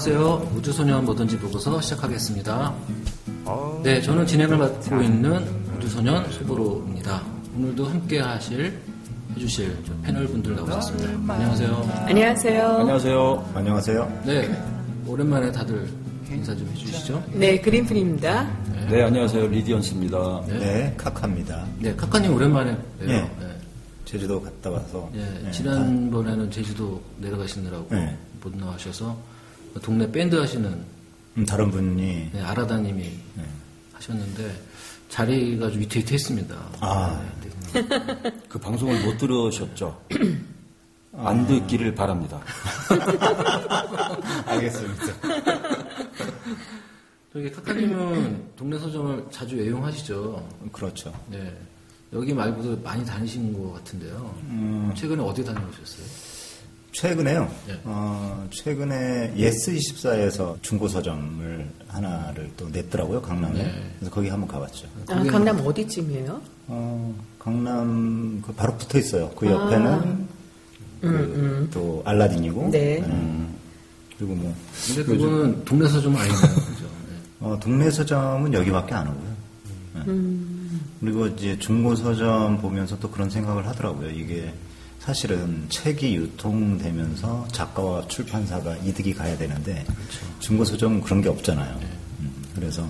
안녕하세요. 우주소년 뭐든지 보고서 시작하겠습니다. 네, 저는 진행을 맡고 있는 우주소년 소보로입니다. 오늘도 함께 하실, 해주실 패널 분들 나오셨습니다. 안녕하세요. 안녕하세요. 안녕하세요. 안녕하세요. 네, 오랜만에 다들 인사 좀 해주시죠. 네, 그린프리입니다. 네, 안녕하세요. 리디언스입니다. 네, 카카입니다. 네, 카카님 오랜만에 봬요. 네. 네. 제주도 갔다 와서 예, 네, 지난번에는 제주도 내려가시느라고 네. 못 나가셔서 동네 밴드 하시는 음, 다른 분이 네, 아라다님이 네. 하셨는데 자리가 좀 위태위태했습니다. 아. 네, 그 방송을 못 들으셨죠? 안 듣기를 바랍니다. 알겠습니다. 저기 카카님은 동네 서점을 자주 애용하시죠? 그렇죠. 네. 여기 말고도 많이 다니신 것 같은데요. 음. 최근에 어디 다녀오셨어요? 최근에요. 네. 어, 최근에 예스24에서 중고 서점을 하나를 또 냈더라고요, 강남에. 네. 그래서 거기 한번 가봤죠. 아, 강남 어디쯤이에요? 어, 강남 그 바로 붙어 있어요. 그 옆에는 그, 또 알라딘이고. 네. 음, 그리고 뭐 근데 그거는 동네 서점 아니네요. 그죠? 네. 어, 동네 서점은 여기밖에 안 오고요. 네. 그리고 이제 중고 서점 보면서 또 그런 생각을 하더라고요. 이게 사실은 책이 유통되면서 작가와 출판사가 이득이 가야 되는데 중고 서점은 그런 게 없잖아요. 음, 그래서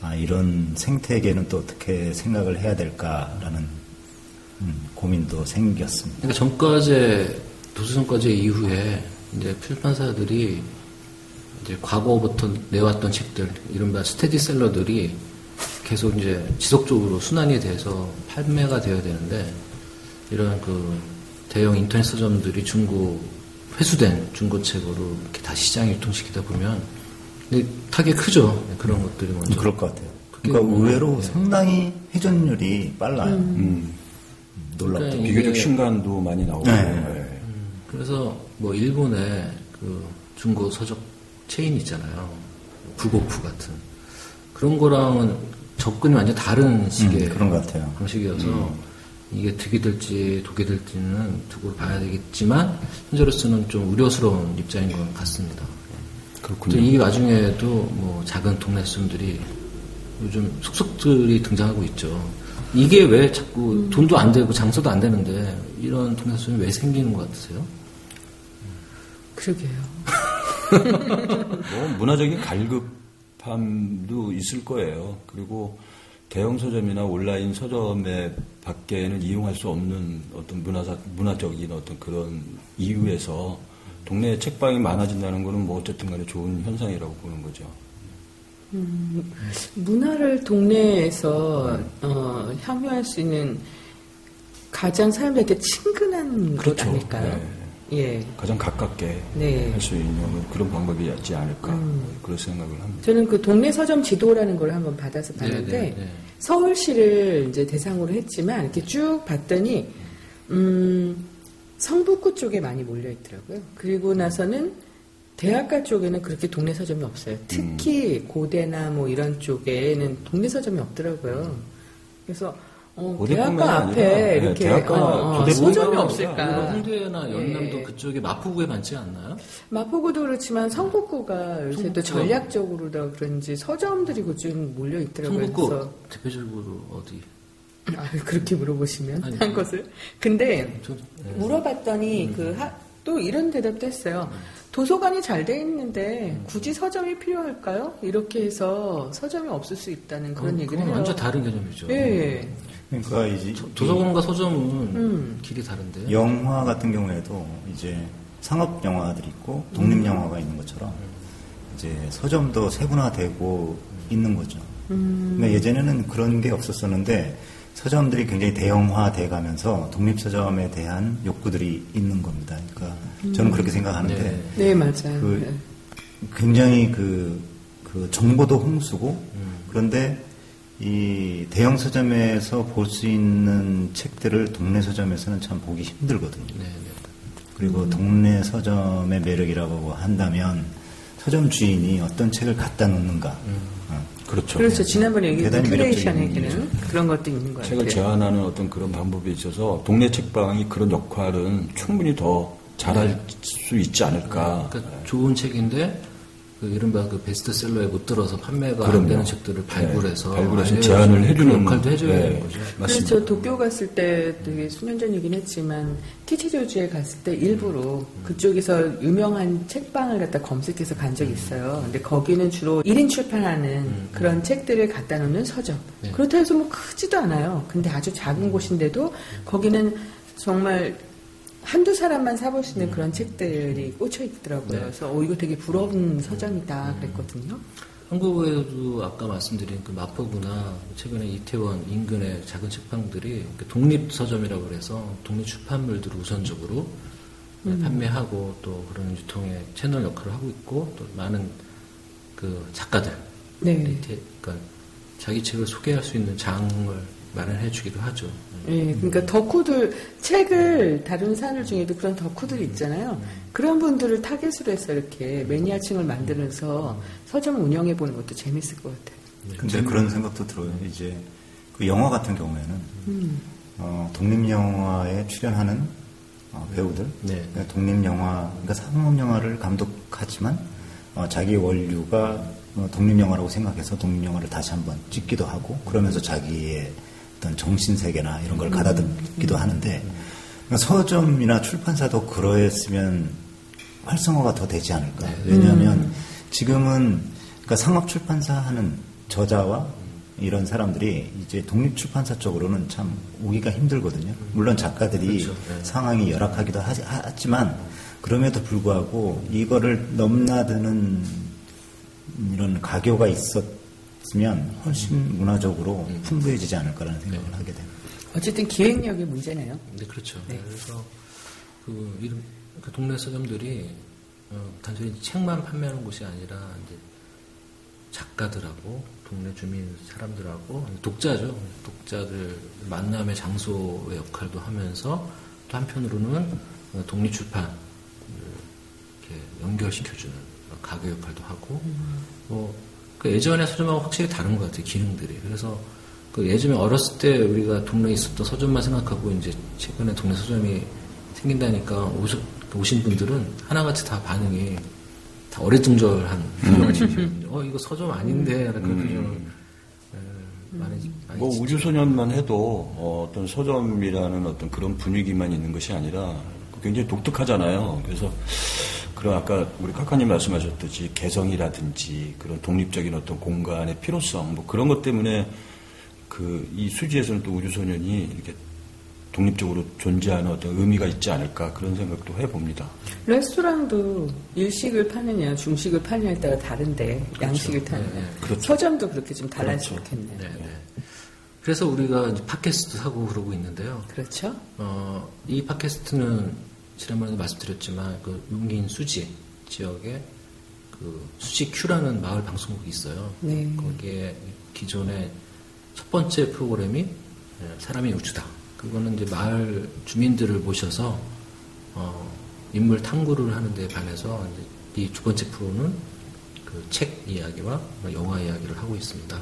아, 이런 생태계는 또 어떻게 생각을 해야 될까라는 음, 고민도 생겼습니다. 그러니까 전과제 도서전과제 이후에 이제 출판사들이 이제 과거부터 내왔던 책들 이른바 스테디셀러들이 계속 이제 지속적으로 순환이 돼서 판매가 되어야 되는데 이런 그 대형 인터넷 서점들이 중고 회수된 중고책으로 이렇게 다시 시장에 유통시키다 보면 근데 타격이 크죠 그런 것들이 먼저 그럴 것 같아요. 그러니까 뭐, 의외로 네. 상당히 회전율이 빨라요. 음, 놀랍죠. 그러니까 비교적 신간도 많이 나오고. 네. 네. 그래서 뭐 일본의 그 중고 서적 체인 있잖아요. 부고프 같은 그런 거랑은 접근이 완전 다른 식의 음, 그런 것 같아요. 음. 방식이어서 이게 득이 될지 독이 될지는 두고 봐야 되겠지만 현재로서는 좀 우려스러운 입장인 것 같습니다. 또 그렇군요. 이 와중에도 뭐 작은 동네 수점들이 요즘 속속들이 등장하고 있죠. 이게 왜 자꾸 돈도 안 되고 장사도 안 되는데 이런 동네 수점이 왜 생기는 것 같으세요? 그러게요. 뭐 문화적인 갈급함도 있을 거예요. 그리고 대형 서점이나 온라인 서점의 밖에는 이용할 수 없는 어떤 문화사, 문화적인 어떤 그런 이유에서 동네에 책방이 많아진다는 거는 뭐 어쨌든 간에 좋은 현상이라고 보는 거죠. 문화를 동네에서 어, 향유할 수 있는 가장 사람들에게 친근한 것 그렇죠. 아닐까요? 예. 가장 가깝게 네. 할수 있는 그런 방법이 있지 않을까 그런 생각을 합니다. 저는 그 동네 서점 지도라는 걸 한번 받아서 봤는데 네, 네, 네. 서울시를 이제 대상으로 했지만 이렇게 쭉 봤더니 음, 성북구 쪽에 많이 몰려 있더라고요. 그리고 나서는 대학가 쪽에는 그렇게 동네 서점이 없어요. 특히 고대나 뭐 이런 쪽에는 동네 서점이 없더라고요. 그래서 어, 대학가 아니라, 앞에 네, 이렇게 대학가 어, 어, 아니라 없을까? 홍대나 연남도 예. 그쪽에 마포구에 많지 않나요? 마포구도 그렇지만 성북구가 요새 또 성북구가- 전략적으로다 그런지 서점들이 그좀 몰려 있더라고요. 성북구 그래서 대표적으로 어디? 아, 그렇게 물어보시면 아니, 한 것을. 근데 좀, 네. 물어봤더니 그또 이런 대답도 했어요. 도서관이 잘 돼 있는데 굳이 서점이 필요할까요? 이렇게 해서 서점이 없을 수 있다는 그런 그건, 얘기를 해요. 완전 다른 개념이죠. 예. 그러니까 이제 도 서관과 서점은 음. 길이 다른데. 영화 같은 경우에도 이제 상업 영화들이 있고 독립 영화가 있는 것처럼 이제 서점도 세분화되고 있는 거죠. 그러니까 예전에는 그런 게 없었었는데 서점들이 굉장히 대형화돼 가면서 독립 서점에 대한 욕구들이 있는 겁니다. 그러니까 저는 그렇게 생각하는데 네. 네, 맞아요. 그 네. 굉장히 그, 그 정보도 홍수고 그런데 이 대형 서점에서 볼 수 있는 책들을 동네 서점에서는 참 보기 힘들거든요. 네, 네. 그리고 동네 서점의 매력이라고 한다면 서점 주인이 어떤 책을 갖다 놓는가. 어. 그렇죠. 그렇죠. 지난번에 얘기했던 대단히 큐레이션에게는 그런 것도 있는 것 같아요. 책을 제안하는 어떤 그런 방법에 있어서 동네 책방이 그런 역할은 충분히 더 잘할 수 있지 않을까. 그러니까 좋은 책인데 그 이른바 그 베스트셀러에 못 들어서 판매가 그럼요. 안 되는 책들을 발굴해서 네, 발굴해서 제안을 해주는 역할도 해줘야 네, 되는 거죠. 맞습니다. 그래서 도쿄 갔을 때 되게 수년 전이긴 했지만 키치조지에 갔을 때 일부러 그쪽에서 유명한 책방을 갖다 검색해서 간 적이 있어요. 근데 거기는 주로 1인 출판하는 그런 책들을 갖다 놓는 서점. 네. 그렇다 해서 뭐 크지도 않아요. 근데 아주 작은 곳인데도 거기는 정말 한두 사람만 사볼 수 있는 그런 책들이 꽂혀 있더라고요. 네. 그래서 어, 이거 되게 부러운 서점이다 그랬거든요. 한국에도 아까 말씀드린 그 마포구나 최근에 이태원 인근의 작은 책방들이 그 독립 서점이라고 그래서 독립 출판물들을 우선적으로 판매하고 또 그런 유통의 채널 역할을 하고 있고 또 많은 그 작가들 네. 그러니까 자기 책을 소개할 수 있는 장을 마련해 주기도 하죠. 예, 그러니까 덕후들 책을 다룬 사람들 중에도 그런 덕후들이 있잖아요. 그런 분들을 타겟으로 해서 이렇게 매니아층을 만들어서 서점을 운영해 보는 것도 재밌을 것 같아요. 근데 그런 생각도 들어요. 이제 그 영화 같은 경우에는 어, 독립 영화에 출연하는 어, 배우들, 네. 그러니까 독립 영화, 그러니까 상업 영화를 감독하지만 어, 자기 원류가 어, 독립 영화라고 생각해서 독립 영화를 다시 한번 찍기도 하고 그러면서 자기의 어떤 정신 세계나 이런 걸 가다듬기도 하는데 그러니까 서점이나 출판사도 그러했으면 활성화가 더 되지 않을까. 왜냐하면 지금은 그러니까 상업 출판사 하는 저자와 이런 사람들이 이제 독립 출판사 쪽으로는 참 오기가 힘들거든요. 물론 작가들이 그렇죠. 네. 상황이 열악하기도 하지, 하지만 그럼에도 불구하고 이거를 넘나드는 이런 가교가 있었 으면 훨씬 문화적으로 풍부해지지 않을까라는 생각을 하게 됩니다. 어쨌든 기획력이 문제네요. 네, 그렇죠. 네. 그래서 그 이름 그 동네 서점들이 어, 단순히 책만 판매하는 곳이 아니라 이제 작가들하고 동네 주민 사람들하고 독자죠. 독자들 만남의 장소의 역할도 하면서 또 한편으로는 어, 독립 출판 이렇게 연결시켜주는 가게 역할도 하고 뭐, 그 예전에 서점하고 확실히 다른 것 같아요, 기능들이. 그래서 그 예전에 어렸을 때 우리가 동네에 있었던 서점만 생각하고 이제 최근에 동네 서점이 생긴다니까 오신, 오신 분들은 하나같이 다 반응이 다 어리둥절한 표정을 지으시거든요. 어, 이거 서점 아닌데, 약간 그런 표정을 에, 많이, 많이 뭐 짓죠. 우주소년만 해도 어, 어떤 서점이라는 어떤 그런 분위기만 있는 것이 아니라 굉장히 독특하잖아요. 그래서 그런 아까 우리 카카님 말씀하셨듯이 개성이라든지 그런 독립적인 어떤 공간의 필요성 뭐 그런 것 때문에 그 이 수지에서는 또 우주소년이 이렇게 독립적으로 존재하는 어떤 의미가 있지 않을까 그런 생각도 해봅니다. 레스토랑도 일식을 파느냐 중식을 파느냐에 따라 다른데 양식을 타느냐 네, 그렇죠. 서점도 그렇게 좀 달라질 그렇죠. 좋겠네요. 네, 네. 그래서 우리가 이제 팟캐스트 하고 그러고 있는데요. 그렇죠? 어, 이 팟캐스트는 지난번에도 말씀드렸지만 그 용인 수지 지역에 그 수지 큐라는 마을 방송국이 있어요. 네. 거기에 기존의 첫 번째 프로그램이 예, 사람이 우주다. 그거는 이제 마을 주민들을 모셔서 어, 인물 탐구를 하는데 반해서 이 두 번째 프로는 그 책 이야기와 영화 이야기를 하고 있습니다.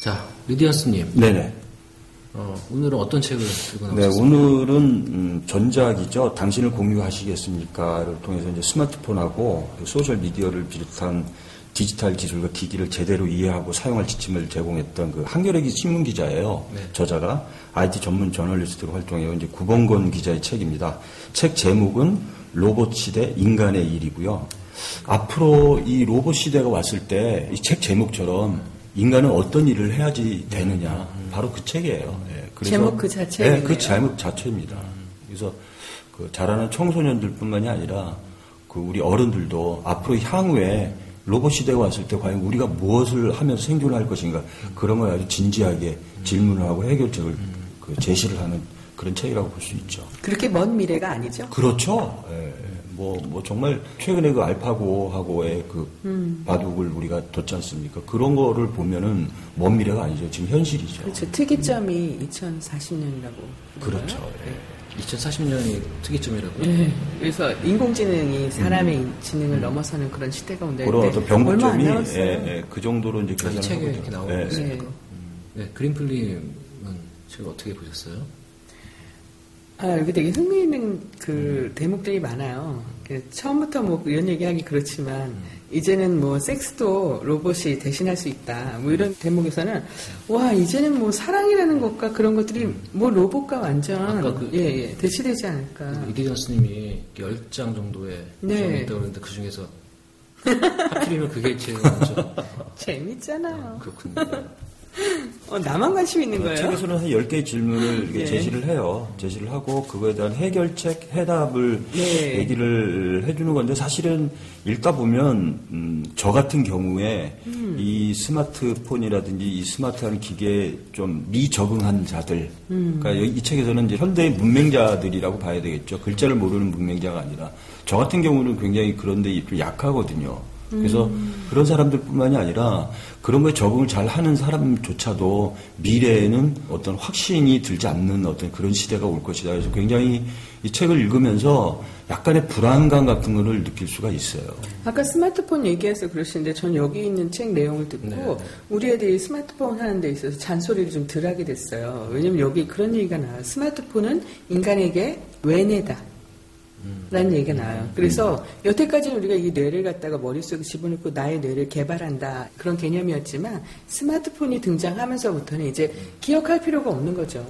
자, 리디언스님, 네네. 어, 오늘은 어떤 책을 들고 네, 나오셨어요? 오늘은 음, 전작이죠. 당신을 공유하시겠습니까를 통해서 이제 스마트폰하고 소셜 미디어를 비롯한 디지털 기술과 기기를 제대로 이해하고 사용할 지침을 제공했던 그 한겨레기 신문 기자예요. 네. 저자가 IT 전문 저널리스트로 활동해요. 이제 구봉건 기자의 책입니다. 책 제목은 로봇 시대 인간의 일이고요. 앞으로 이 로봇 시대가 왔을 때 이 책 제목처럼 인간은 어떤 일을 해야지 되느냐 바로 그 책이에요. 예, 그래서- 제목 그 자체이네요. 네, 그 제목 자체입니다. 그래서 그 자라는 청소년들뿐만이 아니라 그 우리 어른들도 앞으로 향후에 로봇 시대가 왔을 때 과연 우리가 무엇을 하면서 생존할 것인가 그런 걸 아주 진지하게 질문을 하고 해결책을 그 제시를 하는 그런 책이라고 볼 수 있죠. 그렇게 먼 미래가 아니죠? 그렇죠. 예, 뭐, 뭐 정말 최근에 그 알파고하고의 그 바둑을 우리가 뒀지 않습니까? 그런 거를 보면은 먼 미래가 아니죠. 지금 현실이죠. 그렇죠. 특이점이 2040년이라고. 그렇죠. 예. 2040년이 특이점이라고. 네. 그래서 인공지능이 사람의 지능을 넘어서는 그런 시대가 온다. 그런 어떤 병법점이 남았어요. 예, 예, 그 정도로 이제 이 계산을 책에 하고 이렇게. 나오고 예, 있어요. 네. 네, 그린플님은 책을 어떻게 보셨어요? 아, 여기 되게 흥미있는 그 대목들이 많아요. 그 처음부터 뭐 이런 얘기하기 그렇지만 이제는 뭐 섹스도 로봇이 대신할 수 있다. 뭐 이런 대목에서는 와 이제는 뭐 사랑이라는 것과 그런 것들이 뭐 로봇과 완전 그- 예, 예, 대치되지 않을까. 이대전 스님이 10장 정도의 네. 있다고 그러는데 그 중에서 하필이면 그게 제일 먼저 재밌잖아요. 그렇군요. 어, 나만 관심 있는 거예요? 책에서는 한 10개의 질문을 예. 제시를 해요. 제시를 하고 그거에 대한 해결책, 해답을 네. 얘기를 해주는 건데 사실은 읽다 보면 음, 저 같은 경우에 음. 이 스마트폰이라든지 이 스마트한 기계에 좀 미적응한 자들 음. 그러니까 이 책에서는 이제 현대의 문맹자들이라고 봐야 되겠죠. 글자를 모르는 문맹자가 아니라 저 같은 경우는 굉장히 그런데 좀 약하거든요. 그래서 음. 그런 사람들뿐만이 아니라 그런 거에 적응을 잘 하는 사람조차도 미래에는 어떤 확신이 들지 않는 어떤 그런 시대가 올 것이다. 그래서 굉장히 이 책을 읽으면서 약간의 불안감 같은 거를 느낄 수가 있어요. 아까 스마트폰 얘기해서 그러시는데 전 여기 있는 책 내용을 듣고 네. 우리 애들이 스마트폰 하는 데 있어서 잔소리를 좀 덜 하게 됐어요. 왜냐면 여기 그런 얘기가 나와요. 스마트폰은 인간에게 외뇌다. 라는 얘기가 나와요. 그래서 여태까지는 우리가 이 뇌를 갖다가 머릿속에 집어넣고 나의 뇌를 개발한다. 그런 개념이었지만 스마트폰이 등장하면서부터는 이제 기억할 필요가 없는 거죠.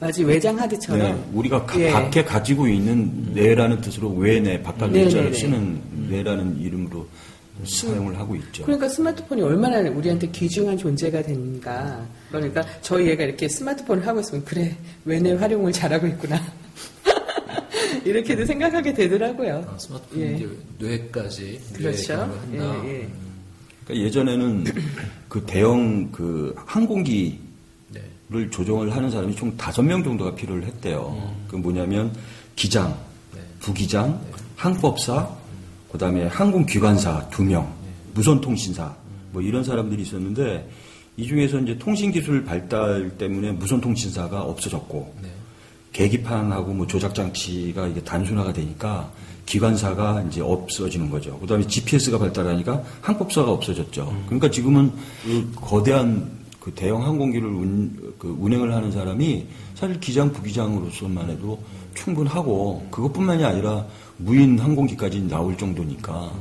마치 외장 하드처럼. 네, 우리가 가- 예. 밖에 가지고 있는 뇌라는 뜻으로 외뇌, 바깥 네, 네, 네. 쓰는 뇌라는 이름으로 사용을 하고 있죠. 그러니까 스마트폰이 얼마나 우리한테 귀중한 존재가 되는가. 그러니까 저희 애가 이렇게 스마트폰을 하고 있으면 그래 외뇌 활용을 잘하고 있구나. 이렇게도 생각하게 되더라고요. 아, 스마트폰이 예. 이제 뇌까지 그렇죠. 한다. 예, 예. 그러니까 예전에는 그 대형 그 항공기 네. 를 조종을 하는 사람이 총 다섯 명 정도가 필요를 했대요. 그 뭐냐면 기장, 네. 부기장, 항법사, 그다음에 항공기관사 두 명, 무선통신사 뭐 이런 사람들이 있었는데 이 중에서 이제 통신기술 발달 때문에 무선통신사가 없어졌고 네. 계기판하고 뭐 조작 장치가 이게 단순화가 되니까 기관사가 이제 없어지는 거죠. 그다음에 GPS가 발달하니까 항법사가 없어졌죠. 그러니까 지금은 그 거대한 그 대형 항공기를 운, 그 운행을 하는 사람이 사실 기장 부기장으로서만 해도 충분하고 그것뿐만이 아니라 무인 항공기까지 나올 정도니까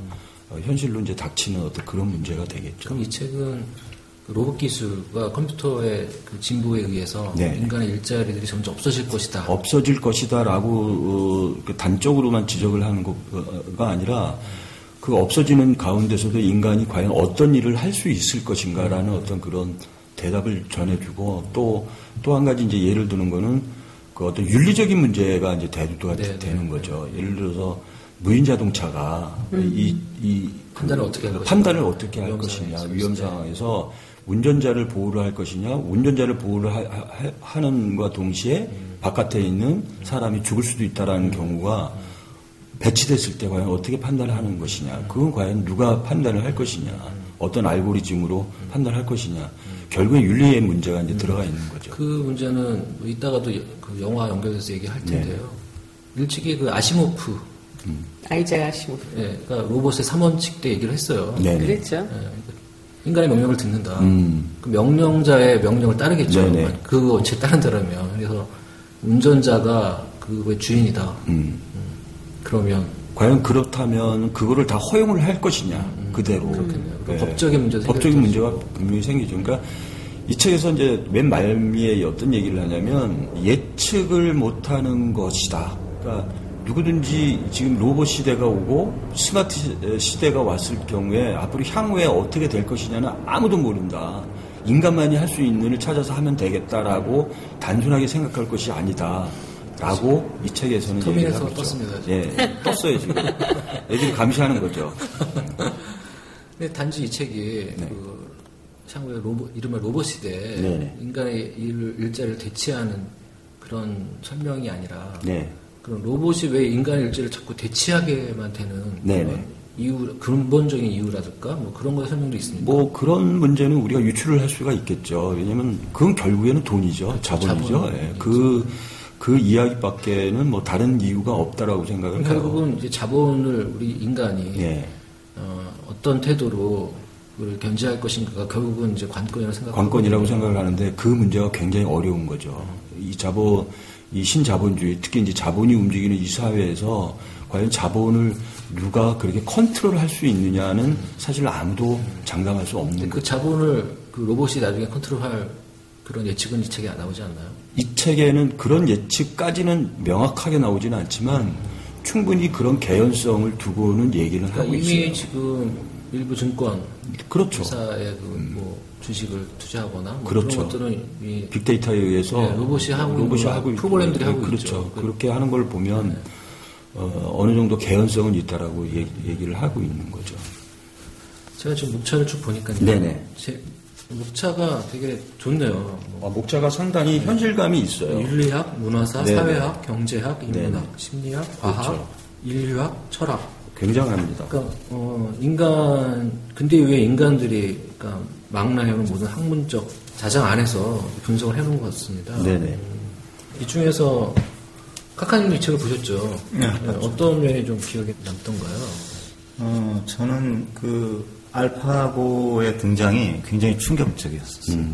어, 현실로 이제 닥치는 어떤 그런 문제가 되겠죠. 그럼 이 책은 그 로봇 기술과 컴퓨터의 그 진보에 의해서 네. 인간의 일자리들이 점점 없어질 것이다. 없어질 것이다라고 어, 그 단적으로만 지적을 하는 것가 아니라 그 없어지는 가운데서도 인간이 과연 어떤 일을 할 수 있을 것인가라는 어떤 그런 대답을 전해주고 또 또 한 가지 이제 예를 드는 거는 그 어떤 윤리적인 문제가 이제 대두가 네, 되는 네, 거죠. 예를 들어서 무인 자동차가 이, 이 판단을 어떻게 할 것인가. 판단을 어떻게 할 것이냐. 위험 상황에서 운전자를 보호를 할 것이냐 운전자를 보호를 하, 는과 동시에 바깥에 있는 사람이 죽을 수도 있다라는 경우가 배치됐을 때 과연 어떻게 판단을 하는 것이냐 그건 과연 누가 판단을 할 것이냐 어떤 알고리즘으로 판단할 것이냐 결국엔 윤리의 문제가 이제 들어가 있는 거죠. 그 문제는 뭐 이따가도 여- 그 영화 연결해서 얘기할 네. 텐데요. 일찍이 그 아시모프, 아이작 아시모프. 예, 그러니까 로봇의 3원칙 때 얘기를 했어요. 네네. 그랬죠. 예, 그러니까 인간의 명령을 듣는다. 음. 그 명령자의 명령을 따르겠죠. 네네. 그 원칙 따른다면. 그래서 운전자가 그의 주인이다. 음. 그러면 과연 그렇다면 그거를 다 허용을 할 것이냐 그대로 음, 네. 그렇겠네요. 그럼 법적인 문제도 법적인. 문제가 분명히 생기죠. 그러니까 이 책에서 이제 맨 말미에 어떤 얘기를 하냐면 예측을 못하는 것이다. 그러니까 누구든지 지금 로봇 시대가 오고 스마트 시- 시대가 왔을 경우에 앞으로 향후에 어떻게 될 것이냐는 아무도 모른다. 인간만이 할 수 있는 일을 찾아서 하면 되겠다라고 단순하게 생각할 것이 아니다. 라고 이 책에서는 얘기를 하고 있죠. 떴습니다, 지금. 예, 떴어요 지금. 애들이 감시하는 거죠. 근데 단지 이 책이 네. 그 향후에 로봇, 이른바 로봇 시대에 네네. 인간의 일, 일자리를 대체하는 그런 설명이 아니라 네. 그런 로봇이 왜 인간의 일자리를 자꾸 대체하게만 되는 네네. 이유, 근본적인 이유라든가 뭐 그런 거에 설명도 있습니다. 뭐 그런 문제는 우리가 유출을 할 수가 있겠죠. 왜냐면 그건 결국에는 돈이죠. 자본이죠. 자본. 예. 그, 그 이야기밖에는 뭐 다른 이유가 없다라고 생각을 해요. 결국은 이제 자본을 우리 인간이 예. 어, 어떤 태도로 그 그걸 견제할 것인가가 결국은 이제 관건이라고 생각. 관건이라고 생각을 하는데 그 문제가 굉장히 어려운 거죠. 이 자본, 이 신자본주의, 특히 이제 자본이 움직이는 이 사회에서 과연 자본을 누가 그렇게 컨트롤할 수 있느냐는 사실 아무도 장담할 수 없는 그 자본을 그 로봇이 나중에 컨트롤할 그런 예측은 이 책에 안 나오지 않나요? 이 책에는 그런 예측까지는 명확하게 나오지는 않지만 충분히 그런 개연성을 두고는 얘기를 그러니까 하고 이미 있어요. 지금 일부 증권 그렇죠. 회사에 그뭐 주식을 투자하거나 뭐 그렇죠. 그런 것들은 빅데이터에 의해서 네, 로봇이 하고 로봇이 거, 하고 프로그램들이 하고 그렇죠. 있죠. 그렇게 하는 걸 보면 어, 느 정도 개연성은 있다라고 얘기, 얘기를 하고 있는 거죠. 제가 지금 목차를 쭉 보니까 네네. 제 목차가 되게 좋네요. 뭐 아, 목차가 상당히 현실감이 있어요. 윤리학, 문화사, 네네. 사회학, 경제학, 인문학, 네네. 심리학, 과학, 그렇죠. 인류학, 철학. 굉장합니다. 그러니까 어, 인간 근대 이후에 인간들이 그러니까 망라해오는 모든 학문적 자장 안에서 분석을 해놓은 것 같습니다. 네네. 이 중에서 카카님도 이 책을 보셨죠? 네, 네, 어떤 면이 좀 기억에 남던가요? 어, 저는 그 알파고의 등장이 굉장히 충격적이었었어요.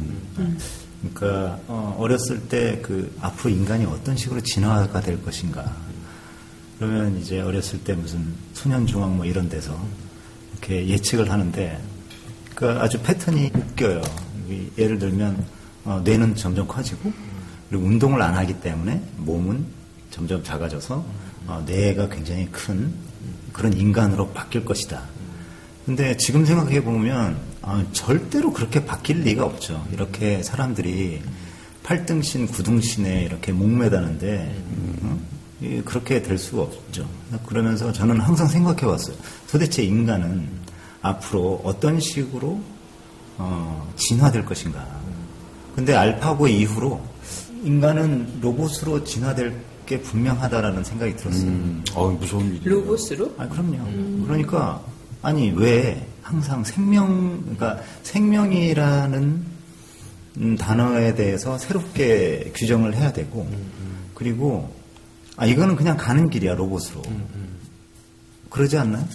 그러니까 어, 어렸을 때 그 앞으로 인간이 어떤 식으로 진화가 될 것인가. 그러면 이제 어렸을 때 무슨 소년중앙 뭐 이런 데서 이렇게 예측을 하는데 그 아주 패턴이. 이 예를 들면 어, 뇌는 점점 커지고 그리고 운동을 안 하기 때문에 몸은 점점 작아져서 어, 뇌가 굉장히 큰 그런 인간으로 바뀔 것이다. 근데 지금 생각해 보면 아, 절대로 그렇게 바뀔 리가 없죠. 이렇게 사람들이 팔등신, 구등신에 이렇게 목매다는데 어? 이 그렇게 될 수가 없죠. 그러면서 저는 항상 생각해 왔어요. 도대체 인간은 앞으로 어떤 식으로 어, 진화될 것인가. 근데 알파고 이후로 인간은 로봇으로 진화될 게 분명하다라는 생각이 들었어요. 음, 어, 무서운 일이에요. 로봇으로? 아, 그럼요. 그러니까, 아니, 왜 항상 생명, 그러니까 생명이라는 음, 단어에 대해서 새롭게 규정을 해야 되고, 그리고, 아, 이거는 그냥 가는 길이야, 로봇으로. 그러지 않나요?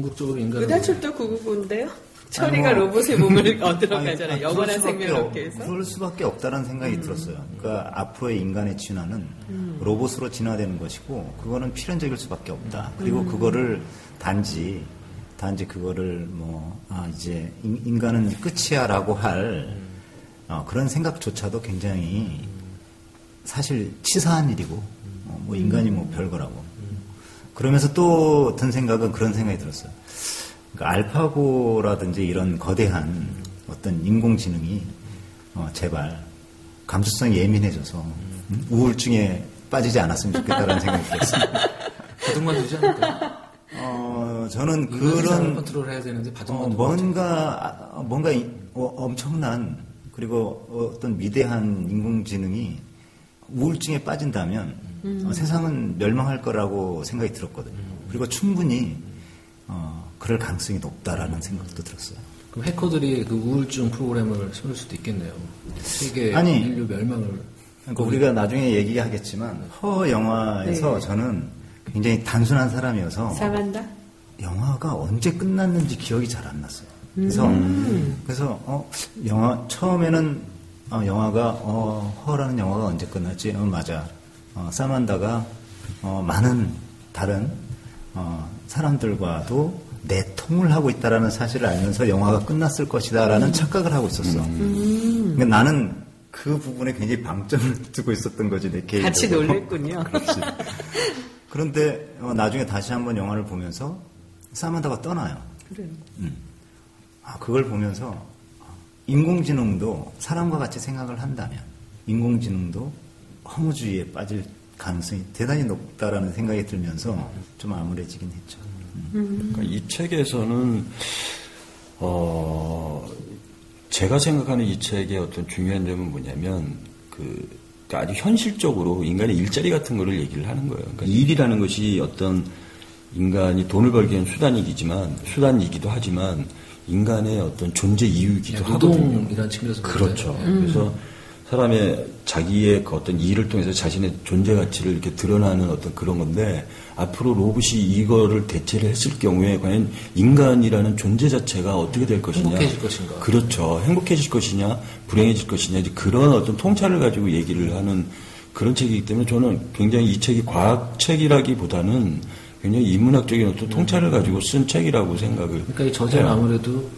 궁극적으로 인간은 의다철도 999인데요? 철이가 아니, 뭐. 로봇의 몸을 얻으러 가잖아요. 영원한 생명을 없- 얻기 위해서. 그럴 수밖에 없다는 생각이 들었어요. 그러니까 앞으로의 인간의 진화는 로봇으로 진화되는 것이고 그거는 필연적일 수밖에 없다. 그리고 그거를 단지 단지 그거를 뭐 아, 이제 인- 인간은 끝이야라고 할 어, 그런 생각조차도 굉장히 사실 치사한 일이고 어, 뭐 인간이 뭐 별거라고. 그러면서 또 든 생각은 그런 생각이 들었어요. 그러니까 알파고라든지 이런 거대한 어떤 인공지능이 어, 제발 감수성이 예민해져서 음? 우울증에 빠지지 않았으면 좋겠다라는 생각이 들었어요. 바둑만 되지 않을까? 어, 저는 그런 컨트롤 해야 되는데 어, 바둑만 뭔가 아, 뭔가 이- 어, 엄청난 그리고 어떤 위대한 인공지능이 우울증에 빠진다면 어, 세상은 멸망할 거라고 생각이 들었거든요. 그리고 충분히 어, 그럴 가능성이 높다라는 생각도 들었어요. 그럼 해커들이 그 우울증 프로그램을 세울 수도 있겠네요. 세계 아니. 인류 멸망을 그러니까 우리가 나중에 얘기하겠지만 허 영화에서 네. 저는 굉장히 단순한 사람이어서 상한다? 영화가 언제 끝났는지 기억이 잘 안 났어요. 그래서 그래서 어 영화 처음에는 어, 영화가 어 허라는 영화가 언제 끝났지? 어 맞아. 어 사만다가 어 많은 다른 어 사람들과도 내통을 하고 있다라는 사실을 알면서 영화가 끝났을 것이다라는 착각을 하고 있었어. 그러니까 나는 그 부분에 굉장히 방점을 두고 있었던 거지 내 개인적으로. 같이 놀랬군요. 그렇지. 그런데 어, 나중에 다시 한번 영화를 보면서 사만다가 떠나요. 그래요. 아, 그걸 보면서 인공지능도 사람과 같이 생각을 한다면 인공지능도 허무주의에 빠질 가능성이 대단히 높다라는 생각이 들면서 좀 암울해지긴 했죠. 그러니까 이 책에서는 어 제가 생각하는 이 책의 어떤 중요한 점은 뭐냐면 그 그러니까 아주 현실적으로 인간의 일자리 같은 거를 얘기를 하는 거예요. 그러니까 일이라는 것이 어떤 인간이 돈을 벌기 위한 수단이기지만 수단이기도 하지만 인간의 어떤 존재 이유이기도 그냥 하거든요. 노동이라는 측면에서 볼 그렇죠. 때. 그래서 사람의 자기의 그 어떤 일을 통해서 자신의 존재 가치를 이렇게 드러나는 어떤 그런 건데 앞으로 로봇이 이거를 대체를 했을 경우에 과연 인간이라는 존재 자체가 어떻게 될 것이냐 행복해질 것인가. 그렇죠 행복해질 것이냐 불행해질 것이냐 이제 그런 어떤 통찰을 가지고 얘기를 하는 그런 책이기 때문에 저는 굉장히 이 책이 과학 책이라기보다는 굉장히 인문학적인 어떤 통찰을 가지고 쓴 책이라고 생각을 그러니까 이 저자는 해요. 아무래도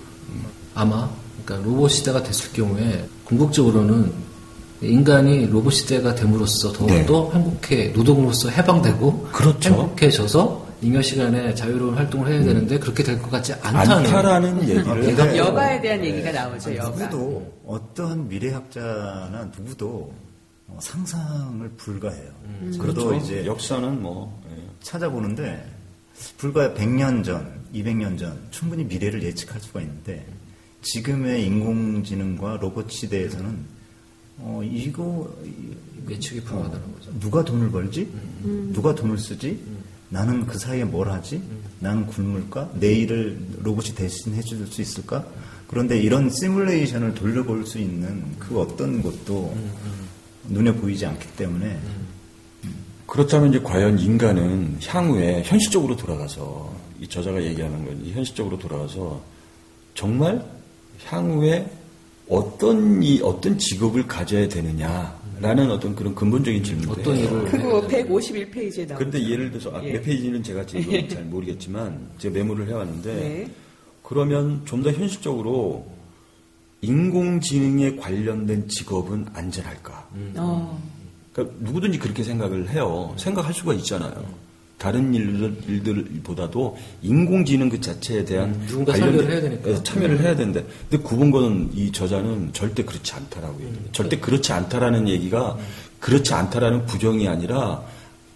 아마 그러니까 로봇 시대가 됐을 경우에 궁극적으로는 인간이 로봇 시대가 됨으로써 더욱더 행복해 노동으로서 해방되고 그렇죠. 행복해져서 잉여 시간에 자유로운 활동을 해야 되는데 그렇게 될 것 같지 않다는 않다라는 얘기를 여가에 대한 얘기가 나오죠. 여가. 누구도 어떠한 미래학자나 누구도 어, 상상을 불가해요. 그래도 그렇죠. 이제 역사는 뭐 예. 찾아보는데 불과 100년 전, 200년 전 충분히 미래를 예측할 수가 있는데 지금의 인공지능과 로봇 시대에서는 어 이거 예측이 불가하다는 거죠. 누가 돈을 벌지? 누가 돈을 쓰지? 나는 그 사이에 뭘 하지? 나는 굶을까? 내 일을 로봇이 대신 해 줄 수 있을까? 그런데 이런 시뮬레이션을 돌려볼 수 있는 그 어떤 것도 눈에 보이지 않기 때문에 그렇다면 이제 과연 인간은 향후에 현실적으로 돌아가서 이 저자가 얘기하는 건이 현실적으로 돌아가서 정말 향후에 어떤 이 어떤 직업을 가져야 되느냐라는 어떤 그런 근본적인 질문을 어떤. 일을 그거 151 페이지에 나오죠. 그런데 예를 들어서 아, 예. 몇 페이지는 제가 지금 잘 모르겠지만 제가 메모를 해왔는데 네. 그러면 좀 더 현실적으로 인공지능에 관련된 직업은 안전할까? 어. 그러니까 누구든지 그렇게 생각을 해요. 생각할 수가 있잖아요. 다른 일들, 일들보다도 인공지능 그 자체에 대한 누군가 관련된- 참여를 해야 되니까. 네, 참여를 해야 되는데 근데 구본거는 이 저자는 절대 그렇지 않다라고 얘기해요. 절대 그렇지 않다라는 얘기가 그렇지 않다라는 부정이 아니라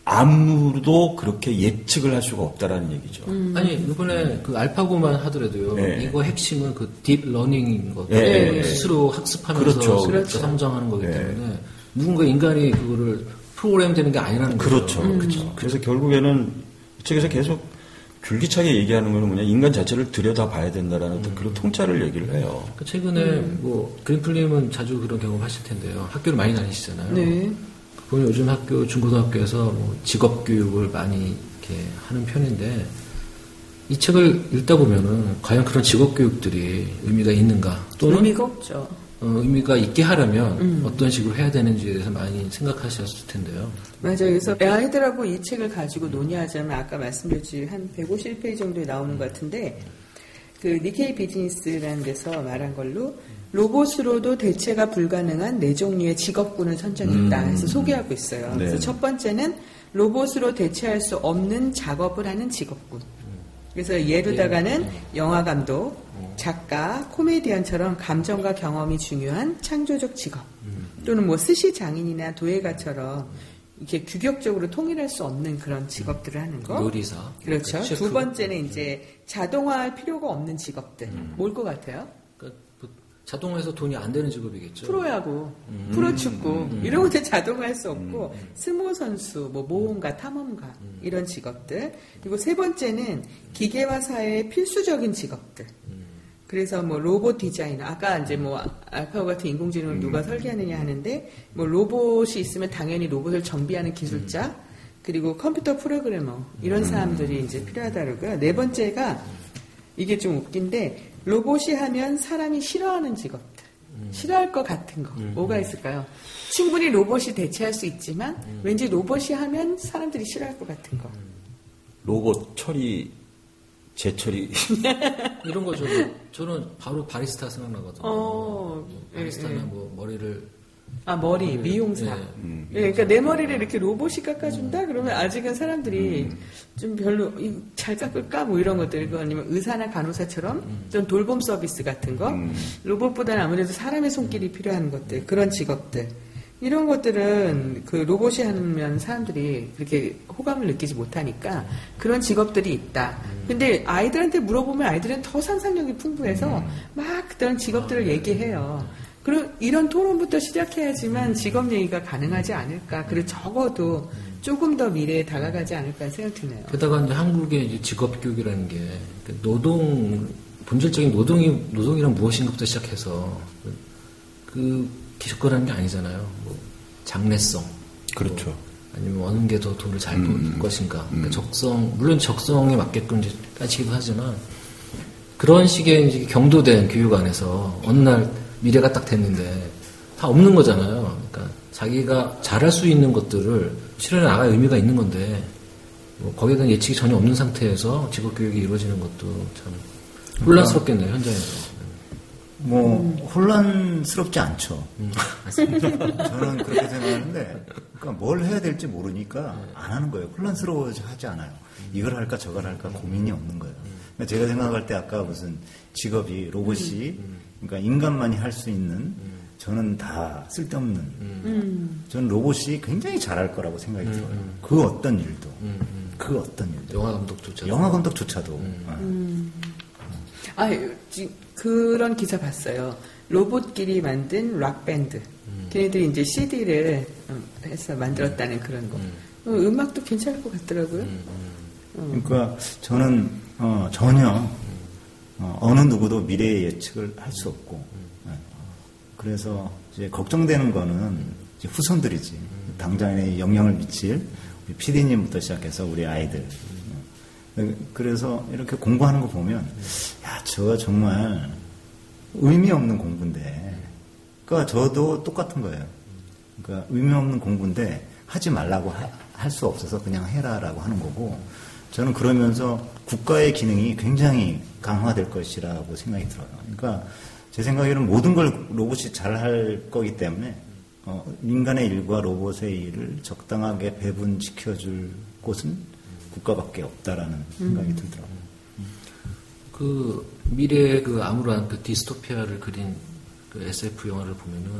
아무도 그렇게 예측을 할 수가 없다라는 얘기죠. 아니 이번에 그 알파고만 하더라도요. 네. 이거 핵심은 그 딥 러닝인 거죠. 네, 네, 스스로 학습하면서 그렇죠, 스스로 그렇죠. 성장하는 거기 네. 때문에 누군가 인간이 그거를 프로그램 되는 게 아니라는 거죠. 그렇죠. 그렇죠. 그래서 결국에는 이 책에서 계속 줄기차게 얘기하는 거는 뭐냐 인간 자체를 들여다 봐야 된다라는 어떤 그런 통찰을 얘기를 해요. 그 최근에 뭐 그린플님은 자주 그런 경험 하실 텐데요. 학교를 많이 다니시잖아요. 네. 보면 요즘 학교 중고등학교에서 뭐 직업 교육을 많이 이렇게 하는 편인데 이 책을 읽다 보면은 과연 그런 직업 교육들이 의미가 있는가 또는 의미가 없죠. 어, 의미가 있게 하려면 음. 어떤 식으로 해야 되는지에 대해서 많이 생각하셨을 텐데요. 맞아요. 그래서 아이들하고 이 책을 가지고 논의하자면 아까 말씀드렸지 한 151페이지 정도에 나오는 것 같은데 그 니케이 비즈니스라는 데서 말한 걸로 로봇으로도 대체가 불가능한 네 종류의 직업군을 선정했다 해서 소개하고 있어요. 네. 그래서 첫 번째는 로봇으로 대체할 수 없는 작업을 하는 직업군. 그래서 예로다가는 영화 감독, 작가, 코미디언처럼 감정과 경험이 중요한 창조적 직업. 또는 뭐 스시 장인이나 도예가처럼 이렇게 규격적으로 통일할 수 없는 그런 직업들을 하는 거. 요리사. 그렇죠. 셰프. 두 번째는 이제 자동화할 필요가 없는 직업들. 음. 뭘것 같아요? 그러니까 뭐 자동화해서 돈이 안 되는 직업이겠죠. 프로야구, 음. 프로축구 이런 것들 자동화할 수 없고 스모 선수, 뭐 모험가, 탐험가 음. 이런 직업들 그리고 세 번째는 기계와 사회의 필수적인 직업들. 음. 그래서 뭐 로봇 디자이너 아까 이제 뭐 알파고 같은 인공지능을 누가 설계하느냐 하는데 뭐 로봇이 있으면 당연히 로봇을 정비하는 기술자 그리고 컴퓨터 프로그래머 이런 사람들이 이제 필요하다 그러고요. 네 번째가 이게 좀 웃긴데 로봇이 하면 사람이 싫어하는 직업들 싫어할 것 같은 거 뭐가 있을까요? 충분히 로봇이 대체할 수 있지만 왠지 로봇이 하면 사람들이 싫어할 것 같은 거. 로봇 처리 재처리 이런 거 저는, 저는 바로 바리스타 생각나거든요. 어, 바리스타는 예, 예. 뭐 머리를 아 머리 미용사. 네. 음. 예, 그러니까 내 머리를 이렇게 로봇이 깎아준다 그러면 아직은 사람들이 좀 별로 이잘 깎을까 뭐 이런 것들 그 아니면 의사나 간호사처럼 좀 돌봄 서비스 같은 거 로봇보다는 아무래도 사람의 손길이 필요한 것들 그런 직업들 이런 것들은 그 로봇이 하면 사람들이 그렇게 호감을 느끼지 못하니까 그런 직업들이 있다. 근데 아이들한테 물어보면 아이들은 더 상상력이 풍부해서 막 그런 직업들을 얘기해요. 그리고 이런 토론부터 시작해야지만 직업 얘기가 가능하지 않을까. 그리고 적어도 조금 더 미래에 다가가지 않을까 생각 드네요. 게다가 이제 한국의 이제 직업 교육이라는 게그 노동 본질적인 노동이 노동이란 무엇인가부터 시작해서 그 접근하는 게 아니잖아요. 뭐 장래성. 그렇죠. 뭐 아니면 어느 게 더 돈을 잘벌 것인가. 그러니까 적성, 물론 적성에 맞게끔 이제 따지기도 하지만 그런 식의 이제 경도된 교육 안에서 어느 날 미래가 딱 됐는데 다 없는 거잖아요. 그러니까 자기가 잘할 수 있는 것들을 실현해 나갈 의미가 있는 건데 뭐 거기에 대한 예측이 전혀 없는 상태에서 직업 교육이 이루어지는 것도 참 혼란스럽겠네요 현장에서. 뭐 혼란스럽지 않죠. 저는 그렇게 생각하는데, 그러니까 뭘 해야 될지 모르니까 안 하는 거예요. 혼란스러워하지 않아요. 이걸 할까 저걸 할까 고민이 없는 거예요. 그러니까 제가 생각할 때 아까 무슨 직업이 로봇이 그러니까 인간만이 할 수 있는 저는 다 쓸데없는. 저는 로봇이 굉장히 잘할 거라고 생각이 들어요. 그 어떤 일도, 그 어떤 일도. 영화 감독조차 영화 감독조차도. 어. 아, 지- 그런 기사 봤어요. 로봇끼리 만든 락 밴드. 걔네들이 이제 CD를 해서 만들었다는 그런 거. 어, 음악도 괜찮을 것 같더라고요. 그러니까 저는 어, 전혀 어, 느 누구도 미래의 예측을 할 수 없고 네. 그래서 이제 걱정되는 거는 이제 후손들이지 당장에 영향을 미칠 우리 PD님부터 시작해서 우리 아이들 네. 그래서 이렇게 공부하는 거 보면 야 저거 정말 의미 없는 공부인데 그러니까 저도 똑같은 거예요 그러니까 의미 없는 공부인데 하지 말라고 할 수 없어서 그냥 해라라고 하는 거고 저는 그러면서 국가의 기능이 굉장히 강화될 것이라고 생각이 들어요. 그러니까 제 생각에는 모든 걸 로봇이 잘 할 거기 때문에 어, 인간의 일과 로봇의 일을 적당하게 배분시켜줄 곳은 국가밖에 없다라는 생각이 들더라고요. 그 미래의 그 암울한 그 디스토피아를 그린 그 SF 영화를 보면은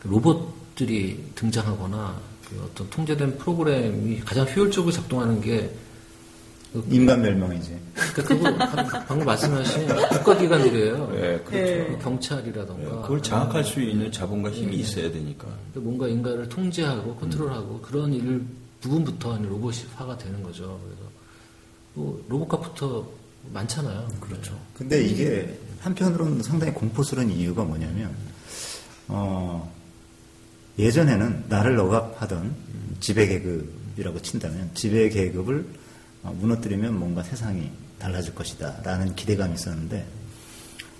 그 로봇들이 등장하거나 그 어떤 통제된 프로그램이 가장 효율적으로 작동하는 게 인간 멸망이지. 그러니까 그거 방- 방금 말씀하신 국가기관들이에요. 네, 그렇죠. 경찰이라던가 그걸 장악할 수 있는 자본과 힘이 있어야 되니까. 뭔가 인간을 통제하고 컨트롤하고 그런 일 부분부터 이제 로봇화가 되는 거죠. 그래서 뭐 로봇값부터 많잖아요. 그렇죠. 근데 이게 한편으로는 상당히 공포스러운 이유가 뭐냐면, 어, 예전에는 나를 억압하던 지배 계급이라고 친다면, 지배 계급을 어, 무너뜨리면 뭔가 세상이 달라질 것이다. 라는 기대감이 있었는데,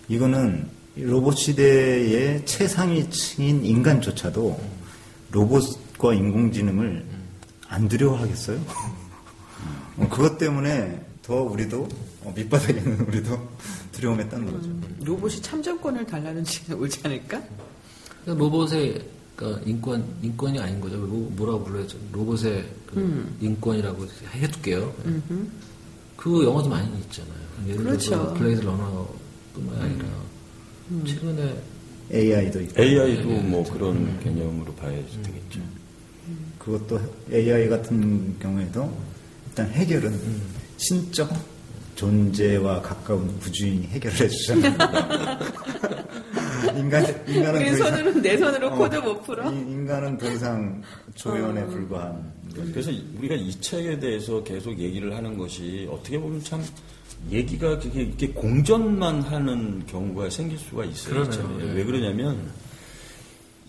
이거는 로봇 시대의 최상위층인 인간조차도 로봇과 인공지능을 안 두려워하겠어요? 어, 그것 때문에 더 우리도 어, 밑바닥에 있는 우리도 두려움에 따는 거죠. 로봇이 참정권을 달라는 지가 오지 않을까? 그러니까 로봇의 그러니까 인권 인권이 아닌 거죠. 로, 뭐라고 불러야죠? 로봇의 그 인권이라고 해둘게요. 그 영화도 많이 있잖아요. 예를 들어서 그렇죠. 블레이드 러너뿐만 아니라 최근에 AI도 있고 AI도 뭐 그런 개념으로 봐야 되겠죠. 그것도 AI 같은 경우에도 일단 해결은 신적 존재와 가까운 우주인이 해결을 해주잖아요. 인간 인간은 이상- 손으로 내 손으로 어, 코드 못 풀어. 인- 인간은 더 이상 조연에 불과한 거죠. 그래서 우리가 이 책에 대해서 계속 얘기를 하는 것이 어떻게 보면 참 얘기가 그게 이렇게 공전만 하는 경우가 생길 수가 있어요. 예. 왜 그러냐면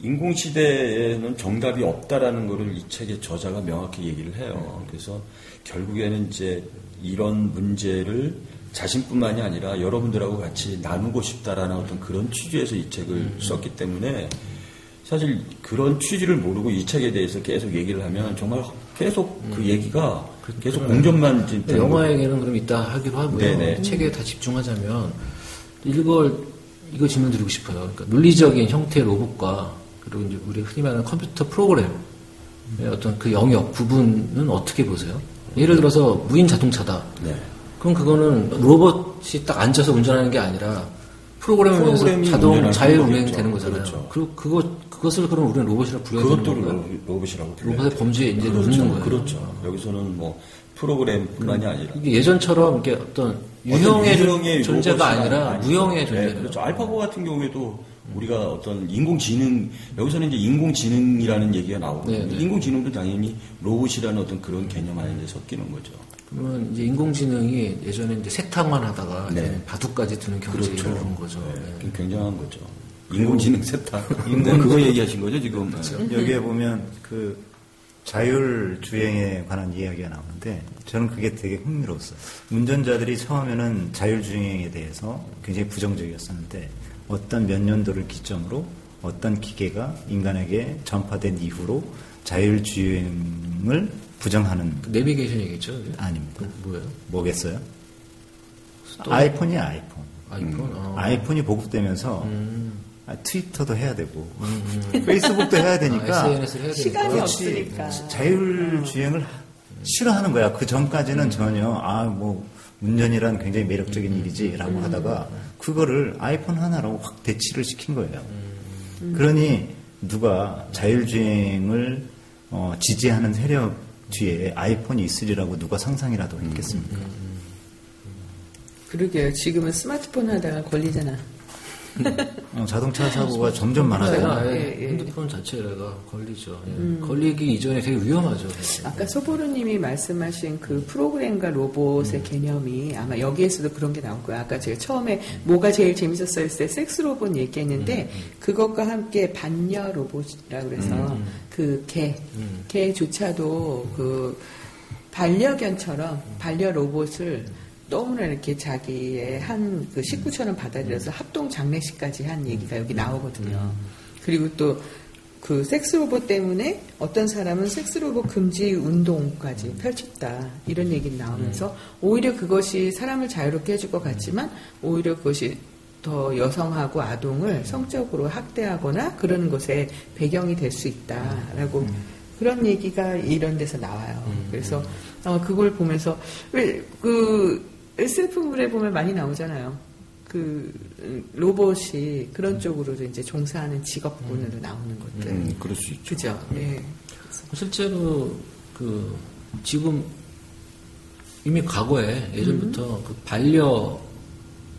인공 시대에는 정답이 없다라는 것을 이 책의 저자가 명확히 얘기를 해요. 그래서 결국에는 이제 이런 문제를 자신뿐만이 아니라 여러분들하고 같이 나누고 싶다라는 어떤 그런 취지에서 이 책을 썼기 때문에 사실 그런 취지를 모르고 이 책에 대해서 계속 얘기를 하면 정말 계속 그 얘기가 계속 공전만 이제 되는 영화 거예요. 얘기는 그럼 이따 하기로 하고요. 네네. 책에 다 집중하자면 이걸 이거 질문 드리고 싶어요. 그러니까 논리적인 형태의 로봇과 그리고 이제 우리 흔히 말하는 컴퓨터 프로그램의 어떤 그 영역 부분은 어떻게 보세요? 예를 들어서 무인 자동차다. 네. 그럼 그거는 로봇이 딱 앉아서 운전하는 게 아니라 프로그램이 자동 자율 운행이 거겠죠. 되는 거잖아요. 그렇죠. 그 그거 그것을 그럼 우리는 로봇이라 불러야 되는 그것도? 로- 로봇이라고. 로봇의 범주에 이제 그렇죠. 넣는 거예요. 그렇죠. 여기서는 뭐 프로그램뿐만이 아니라 이게 예전처럼 이게 어떤 유형의, 어떤 유형의 존재가 아니라 아니죠. 무형의 네, 존재예요. 그렇죠. 알파고 같은 경우에도 우리가 어떤 인공지능 여기서는 이제 인공지능이라는 얘기가 나오거든요. 네, 네. 인공지능도 당연히 로봇이라는 어떤 그런 개념 안에 이제 섞이는 거죠. 그러면 이제 인공지능이 예전에 이제 세탁만 하다가 네. 이제 바둑까지 두는 경지에 그렇죠. 이르는 거죠. 네, 네. 좀 굉장한 거죠. 인공지능 세탁. 인공- 그거 얘기하신 거죠 지금? 여기에 보면 그 자율 주행에 관한 이야기가 나오는데 저는 그게 되게 흥미로웠어요. 운전자들이 처음에는 자율 주행에 대해서 굉장히 부정적이었었는데 어떤 몇 년도를 기점으로 어떤 기계가 인간에게 전파된 이후로 자율 주행을 부정하는 그 내비게이션 얘기죠? 아닙니다. 그 뭐예요? 뭐겠어요? 또- 아이폰이 아이폰. 아이폰? 어. 아이폰이 보급되면서 음. 아, 트위터도 해야 되고 페이스북도 해야 되니까 아, SNS를 해야 되니까. 시간이 그렇지. 없으니까. 자율 주행을 싫어하는 거야. 그 전까지는 전혀 아뭐 운전이란 굉장히 매력적인 일이지라고 하다가 그거를 아이폰 하나로 확 대치를 시킨 거예요. 그러니 누가 자율 주행을 어, 지지하는 세력 뒤에 아이폰이 있으리라고 누가 상상이라도 했겠습니까? 그러게요. 지금은 스마트폰 하다가 걸리잖아. 어, 자동차 사고가 점점 많아져요. 아예 예, 예. 핸드폰 자체가 걸리죠. 예. 걸리기 이전에 되게 위험하죠. 아까 소보루님이 말씀하신 그 프로그램과 로봇의 개념이 아마 여기에서도 그런 게 나올 거예요. 아까 제가 처음에 뭐가 제일 재밌었어요 했을 때 섹스 로봇 얘기했는데 그것과 함께 반려 로봇이라고 그래서 그 개, 개조차도 그 반려견처럼 반려 로봇을 너무나 이렇게 자기의 한그 식구처럼 받아들여서 합동 장례식까지 한 얘기가 여기 나오거든요. 그리고 또 그 섹스 로봇 때문에 어떤 사람은 섹스 로봇 금지 운동까지 펼쳤다 이런 얘기 나오면서 오히려 그것이 사람을 자유롭게 해줄 것 같지만 오히려 그것이 더 여성하고 아동을 성적으로 학대하거나 그러는 것에 배경이 될 수 있다라고 그런 얘기가 이런 데서 나와요. 그래서 어, 그걸 보면서 왜 그 SF물에 보면 많이 나오잖아요. 그 음, 로봇이 그런 쪽으로도 이제 종사하는 직업군으로 나오는 것들. 음, 그럴 수 있죠. 그죠? 예. 실제로 그 지금 이미 과거에 예전부터 그 반려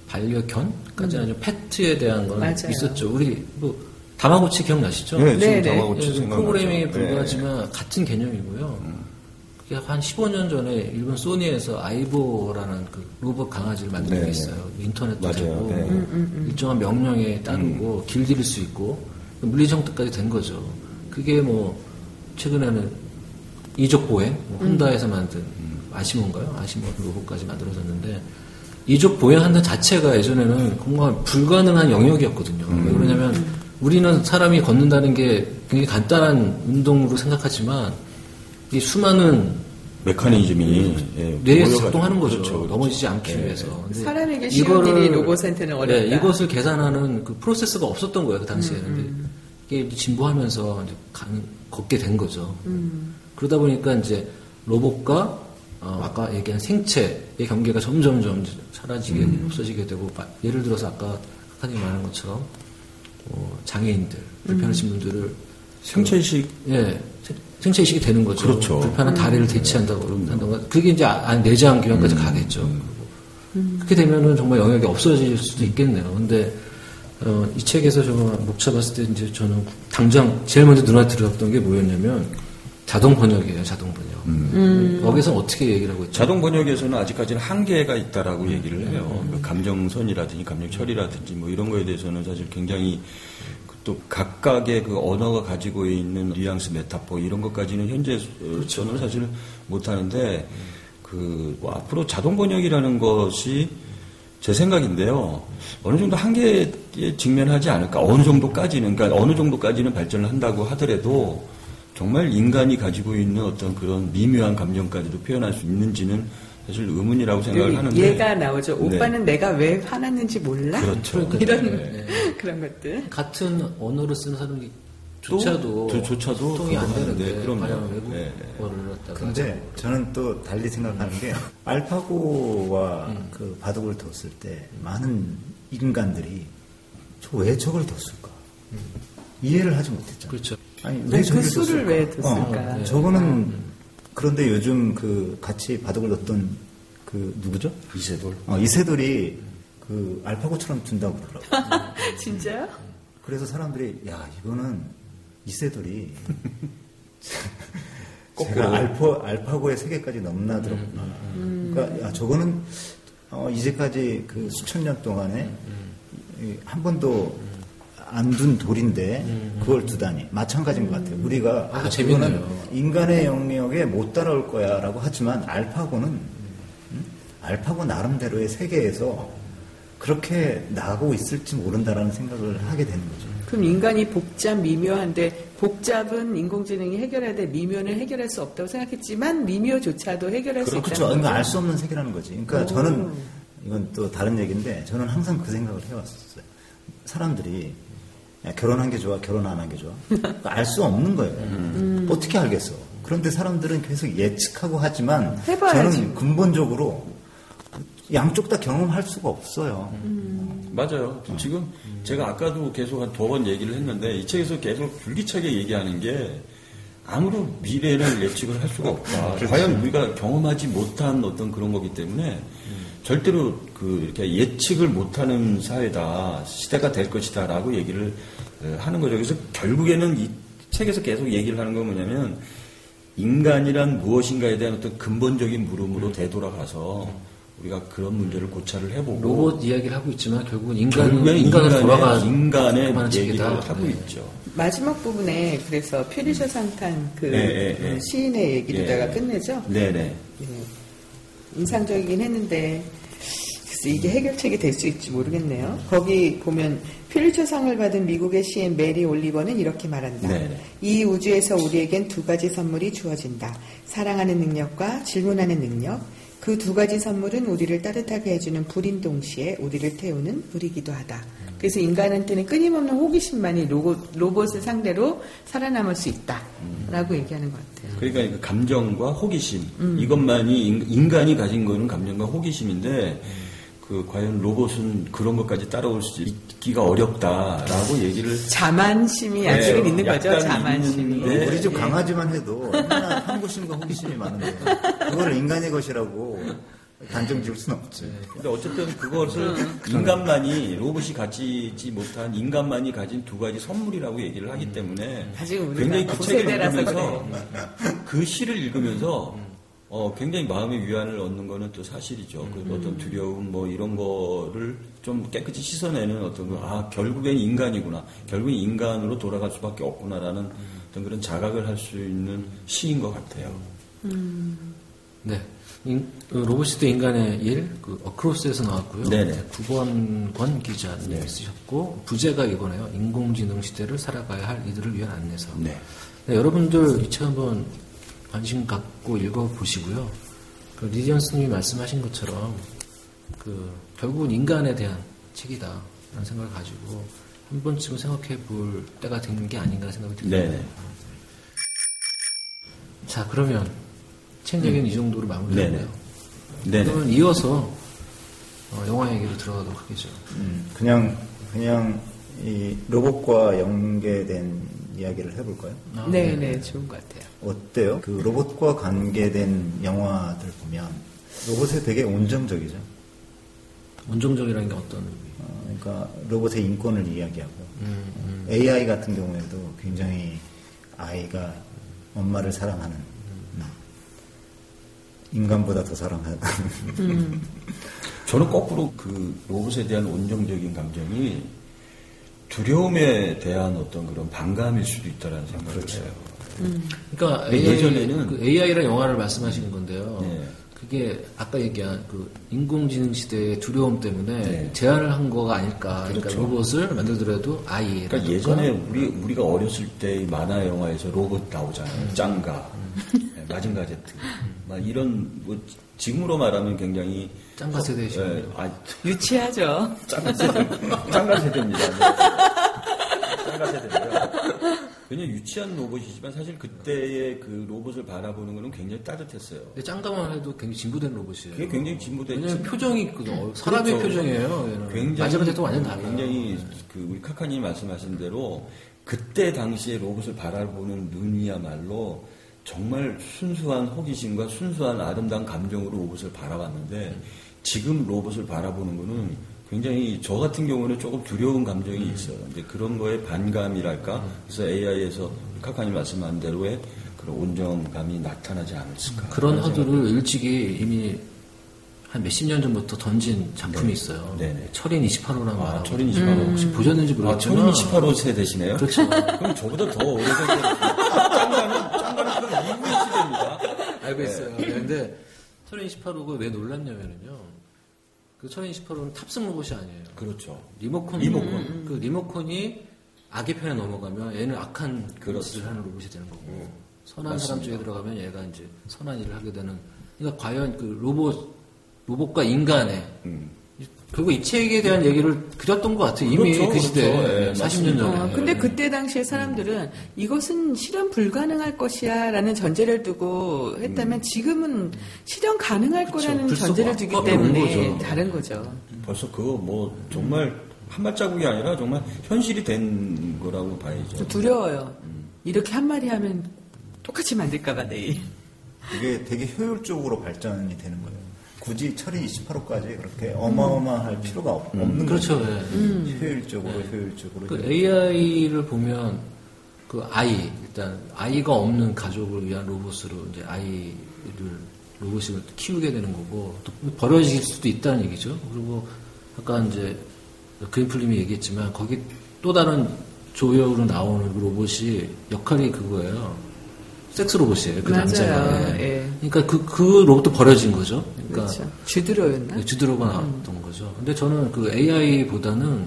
반려견까지는 아니고 페트에 대한 건 맞아요. 있었죠. 우리 뭐 다마고치 기억나시죠? 네, 지금 네, 네. 다마고치 예, 그 생각나죠. 프로그래밍에 네. 불과하지만 같은 개념이고요. 그게 한 15년 전에 일본 소니에서 아이보라는 그 로봇 강아지를 만든 네, 게 있어요. 인터넷도 맞아요. 되고 네. 음. 일정한 명령에 따르고 길들일 수 있고 물리정도까지 된 거죠. 그게 뭐 최근에는 이족 보행 뭐 혼다에서 만든 아시모인가요? 아시모 로봇까지 만들어졌는데 이족 보행하는 자체가 예전에는 정말 불가능한 영역이었거든요. 왜 그러냐면 우리는 사람이 걷는다는 게 굉장히 간단한 운동으로 생각하지만 이 수많은 메커니즘이 예, 뇌에. 작동하는 거죠. 그렇죠, 그렇죠. 넘어지지 않기 예. 위해서. 근데 사람에게 쉬운 일이 로봇한테는 어렵다. 네, 이것을 계산하는 그 프로세스가 없었던 거예요, 그 당시에. 근데 이게 이제 진보하면서 이제 가는, 걷게 된 거죠. 그러다 보니까 이제 로봇과 어, 아까 얘기한 생체의 경계가 점점점 사라지게, 없어지게 되고, 마- 예를 들어서 아까 카카님 말한 것처럼, 어, 장애인들, 불편하신 분들을 생체식 예, 생- 생체이식이 되는 거죠. 그렇죠. 불편한 다리를 대체한다고 한다고. 그게 이제 아- 아, 내장 기관까지 가겠죠. 그렇게 되면은 정말 영역이 없어질 수도 있겠네요. 근데 어, 이 책에서 제가 목 잡았을 때 이제 저는 당장 제일 먼저 눈에 들어왔던 게 뭐였냐면 자동 번역이에요. 자동 번역. 거기서 어떻게 얘기를 하고 있죠? 자동 번역에서는 아직까지는 한계가 있다라고 얘기를 해요. 그 감정선이라든지 감정 처리라든지 뭐 이런 거에 대해서는 사실 굉장히 그 또 각각의 그 언어가 가지고 있는 뉘앙스, 메타포 이런 것까지는 현재 저는 사실 못 하는데 그 뭐 앞으로 자동 번역이라는 것이 제 생각인데요. 어느 정도 한계에 직면하지 않을까? 어느 정도까지는, 그러니까 어느 정도까지는 발전을 한다고 하더라도 정말 인간이 가지고 있는 어떤 그런 미묘한 감정까지도 표현할 수 있는지는 사실 의문이라고 생각을 여기 하는데. 얘가 나오죠. 네. 오빠는 내가 왜 화났는지 몰라? 그렇죠. 이런 네. 그런 것들. 같은 언어를 쓰는 사람이 조차도 또 조차도 소통이 안 되는데. 과연 네. 외국어를 갖다가 근데 저는 또 달리 생각하는 게 알파고와 그 바둑을 뒀을 때 많은 인간들이 저 왜 저걸 뒀을까 이해를 하지 못했잖아요. 그렇죠. 아니 네, 왜그 저걸 수를 뒀을까? 왜 뒀을까? 어, 네. 저거는 그런데 요즘 그 같이 바둑을 뒀던 그 누구죠? 이세돌. 어, 이세돌이 그 알파고처럼 둔다고 그러더라고요. 진짜요? 그래서 사람들이 야 이거는 이세돌이 제가 알파 알파고의 세계까지 넘나들었구나. 그러니까 야 저거는 어, 이제까지 그 수천 년 동안에 이한 번도 안 둔 돌인데 그걸 두다니 마찬가지인 것 같아요. 우리가 아, 아. 그거는 인간의 영역에 못 따라올 거야라고 하지만 알파고는 음? 알파고 나름대로의 세계에서 그렇게 나가고 있을지 모른다라는 생각을 하게 되는 거죠. 그럼 인간이 복잡 미묘한데 복잡은 인공지능이 해결해야 돼 미묘는 해결할 수 없다고 생각했지만 미묘조차도 해결할 수 그렇죠. 있다는 이건 거죠. 알수 없는 세계라는 거지. 그러니까 오. 저는 이건 또 다른 얘기인데 저는 항상 그 생각을 해왔었어요. 사람들이 야, 결혼한 게 좋아, 결혼 안 한 게 좋아. 알 수 없는 거예요. 음. 어떻게 알겠어? 그런데 사람들은 계속 예측하고 하지만 해봐야지. 저는 근본적으로 양쪽 다 경험할 수가 없어요. 맞아요. 지금 제가 아까도 계속 한 두 번 얘기를 했는데 이 책에서 계속 불기차게 얘기하는 게 아무런 미래를 예측을 할 수가 없다. 과연 우리가 경험하지 못한 어떤 그런 거기 때문에 절대로 그 이렇게 예측을 못하는 사회다 시대가 될 것이다라고 얘기를 어, 하는 거죠. 그래서 결국에는 이 책에서 계속 얘기를 하는 건 뭐냐면 인간이란 무엇인가에 대한 어떤 근본적인 물음으로 되돌아가서 우리가 그런 문제를 고찰을 해보고 로봇 이야기를 하고 있지만 결국은 인간, 결국엔 인간을 인간의, 돌아가 인간의 얘기를. 하고 네. 있죠. 마지막 부분에 그래서 퓨리셔 상탄 그 네, 네, 네. 시인의 얘기로다가 예. 끝내죠. 네네. 예. 인상적이긴 했는데 글쎄 이게 해결책이 될 수 있지 모르겠네요. 거기 보면 퓰리처상을 받은 미국의 시인 메리 올리버는 이렇게 말한다. 네네. 이 우주에서 우리에겐 두 가지 선물이 주어진다. 사랑하는 능력과 질문하는 능력. 그 두 가지 선물은 우리를 따뜻하게 해주는 불인 동시에 우리를 태우는 불이기도 하다. 그래서 인간한테는 끊임없는 호기심만이 로봇, 로봇을 상대로 살아남을 수 있다라고 얘기하는 것 같아요. 그러니까 그 감정과 호기심 이것만이 인- 인간이 가진 거는 감정과 호기심인데 그 과연 로봇은 그런 것까지 따라올 수 있기가 어렵다라고 얘기를 자만심이 아직은 네, 있는 거죠. 자만심이. 있는데 우리 집 예. 강아지만 해도 얼마나 항구심과 호기심이 많은데 그걸 인간의 것이라고 단정 지을 수는 없지. 근데 어쨌든 그것을 인간만이 로봇이 가지지 못한 인간만이 가진 두 가지 선물이라고 얘기를 하기 때문에 아직 우리가 굉장히 그 책을 고세대라서 읽으면서 그 시를 읽으면서 어, 굉장히 마음의 위안을 얻는 거는 또 사실이죠. 그 어떤 두려움 뭐 이런 거를 좀 깨끗이 씻어내는 어떤 그, 아 결국엔 인간이구나. 결국엔 인간으로 돌아갈 수밖에 없구나라는 어떤 그런 자각을 할 수 있는 시인 것 같아요. 네. 인- 그 로봇이 대 인간의 일, 그 어크로스에서 나왔고요. 네네. 구건권 기자님이 쓰셨고, 부제가 이거네요. 인공지능 시대를 살아가야 할 이들을 위한 안내서. 네. 네, 여러분들 이 책 한번 관심 갖고 읽어보시고요. 그 리디언스님이 말씀하신 것처럼, 그, 결국은 인간에 대한 책이다. 라는 생각을 가지고, 한 번쯤 생각해 볼 때가 된 게 아닌가 생각이 듭니다. 네네. 자, 그러면 책 얘기는 이 정도로 마무리하고요. 네네. 네네. 그러면 이어서 어, 영화 얘기로 들어가도록 하겠죠. 음, 그냥 그냥 이 로봇과 연계된 이야기를 해볼까요? 아, 네, 네, 좋은 것 같아요. 어때요? 그 로봇과 관계된 영화들 보면 로봇에 되게 온정적이죠. 온정적이라는 게 어떤 의미? 어, 그러니까 로봇의 인권을 이야기하고 음, 음. AI 같은 경우에도 굉장히 아이가 엄마를 사랑하는 음, 인간보다 더 사랑하는 저는 거꾸로 그 로봇에 대한 온정적인 감정이 두려움에 대한 어떤 그런 반감일 수도 있다라는 생각을 해요. 그러니까 네, AI, 예전에는- 그 AI라는 영화를 말씀하시는 건데요. 네. 그게 아까 얘기한 그 인공지능 시대의 두려움 때문에 네. 제안을 한 거가 아닐까. 그러니까 그렇죠. 로봇을 만들더라도 아이. 그러니까 예전에 우리 우리가 어렸을 때이 만화 영화에서 로봇 나오잖아요. 짱가, 네, 마징가 제트, 막 이런 뭐 지금으로 말하면 굉장히 짱가 세대시군요. 예, 아, 유치하죠. 짱가 세대, 짱가 세대입니다. 네. 짱가 세대고 요. 그냥 유치한 로봇이지만 사실 그때의 그 로봇을 바라보는 거는 굉장히 따뜻했어요. 근데 짱가만 해도 굉장히 진보된 로봇이에요. 그게 굉장히 진보됐지. 왜냐면 표정이 그 어, 사람의 그렇죠. 표정이에요. 얘는. 굉장히 마지막에 또 완전 달라요. 굉장히 그 우리 카카님 말씀하신 대로 그때 당시에 로봇을 바라보는 눈이야말로 정말 순수한 호기심과 순수한 아름다운 감정으로 로봇을 바라봤는데 지금 로봇을 바라보는 거는 굉장히 저 같은 경우는 조금 두려운 감정이 있어요. 근데 그런 거에 반감이랄까? 그래서 AI에서 카카님 말씀한 대로의 그런 온정감이 나타나지 않았을까? 그런 하는 허들을 일찍이 이미 한 몇십 년 전부터 던진 작품이 있어요. 네네. 철인 28호라는 아, 말. 철인 28호. 혹시 보셨는지 아, 모르겠지만. 철인 28호 세대시네요? 그렇죠. 그럼 저보다 더 오래된 거 짱가는, 짱가는 그럼 이후의 시대입니다. 알고 있어요. 네, 근데 철인 28호가 왜 놀랐냐면요. 그 28호는 탑승 로봇이 아니에요. 그렇죠. 리모컨. 리모컨. 그 리모컨이 악의 편에 넘어가면 얘는 악한 그렇죠. 짓을 하는 로봇이 되는 거고 선한 맞습니다. 사람 쪽에 들어가면 얘가 이제 선한 일을 하게 되는. 그러니까 과연 그 로봇 로봇과 인간의 음. 결국 이 책에 대한 얘기를 그렸던 것 같아요. 이미 그렇죠, 그 시대에 그렇죠. 예, 40년 맞습니다. 전에. 어, 근데 그때 당시에 사람들은 이것은 실현 불가능할 것이야 라는 전제를 두고 했다면 지금은 실현 가능할 그쵸. 거라는 불쑥 전제를 두기 와- 때문에 거죠. 다른 거죠. 벌써 그거 뭐 정말 한 발자국이 아니라 정말 현실이 된 거라고 봐야죠. 두려워요. 이렇게 한마디 하면 똑같이 만들까봐 내일. 이게 되게 효율적으로 발전이 되는 거예요. 굳이 철인 28호까지 그렇게 어마어마할 필요가 없, 는 그렇죠. 거죠. 예. 효율적으로 효율적으로. 그 AI를 보면 그 아이 일단 아이가 없는 가족을 위한 로봇으로 이제 아이를 로봇을 키우게 되는 거고 또 버려질 수도 있다는 얘기죠. 그리고 아까 이제 그린플림이 얘기했지만 거기 또 다른 조형으로 나오는 그 로봇이 역할이 그거예요. 섹스 로봇이에요. 그 맞아요. 남자가. 예. 그러니까 그, 그 로봇도 버려진 거죠. 그러니까 그렇죠. 주드로였나? 네, 주드로가 나왔던 거죠. 근데 저는 그 AI보다는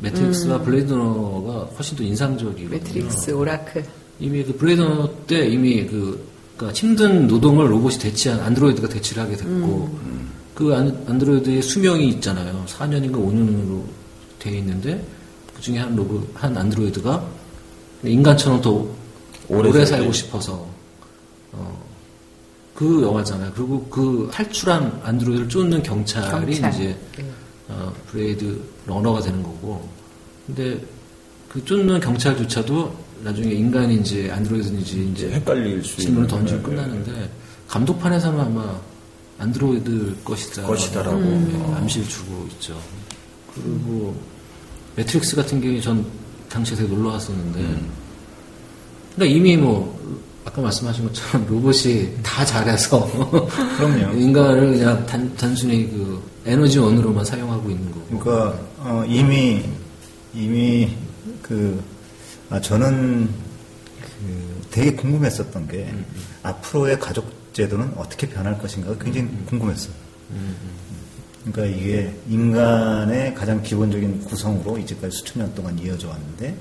매트릭스와 블레이드 러너가 훨씬 더 인상적이거든요. 매트릭스, 오라클. 이미 그 블레이드 러너 때 이미 그 그러니까 힘든 노동을 로봇이 대체한 안드로이드가 대체를 하게 됐고 그 안, 안드로이드의 수명이 있잖아요. 4년인가 5년으로 돼 있는데 그 중에 한 로봇 한 안드로이드가 인간처럼 더 오래 오래. 살고 싶어서 어, 그 영화잖아요. 그리고 그 탈출한 안드로이드를 쫓는 경찰이 경찰. 이제 예. 어, 블레이드 러너가 되는 거고. 근데 그 쫓는 경찰조차도 나중에 인간인지 안드로이드인지 이제 헷갈릴 수 질문을. 던지고 네, 네. 끝나는데 감독판에서는 아마 안드로이드 것이다. 것이다라고. 네, 암시를 주고 있죠. 그리고 매트릭스 같은 경우에 전 당시에 되게 놀라웠었는데 음. 그러니까 이미 뭐 아까 말씀하신 것처럼 로봇이 다 잘해서 그럼요. 인간을 그냥 단, 단순히 그 에너지원으로만 사용하고 있는 거고. 그러니까 어, 이미 이미 그 아, 저는 그 되게 궁금했었던 게 앞으로의 가족 제도는 어떻게 변할 것인가? 굉장히 궁금했어요. 그러니까 이게 인간의 가장 기본적인 구성으로 이제까지 수천 년 동안 이어져 왔는데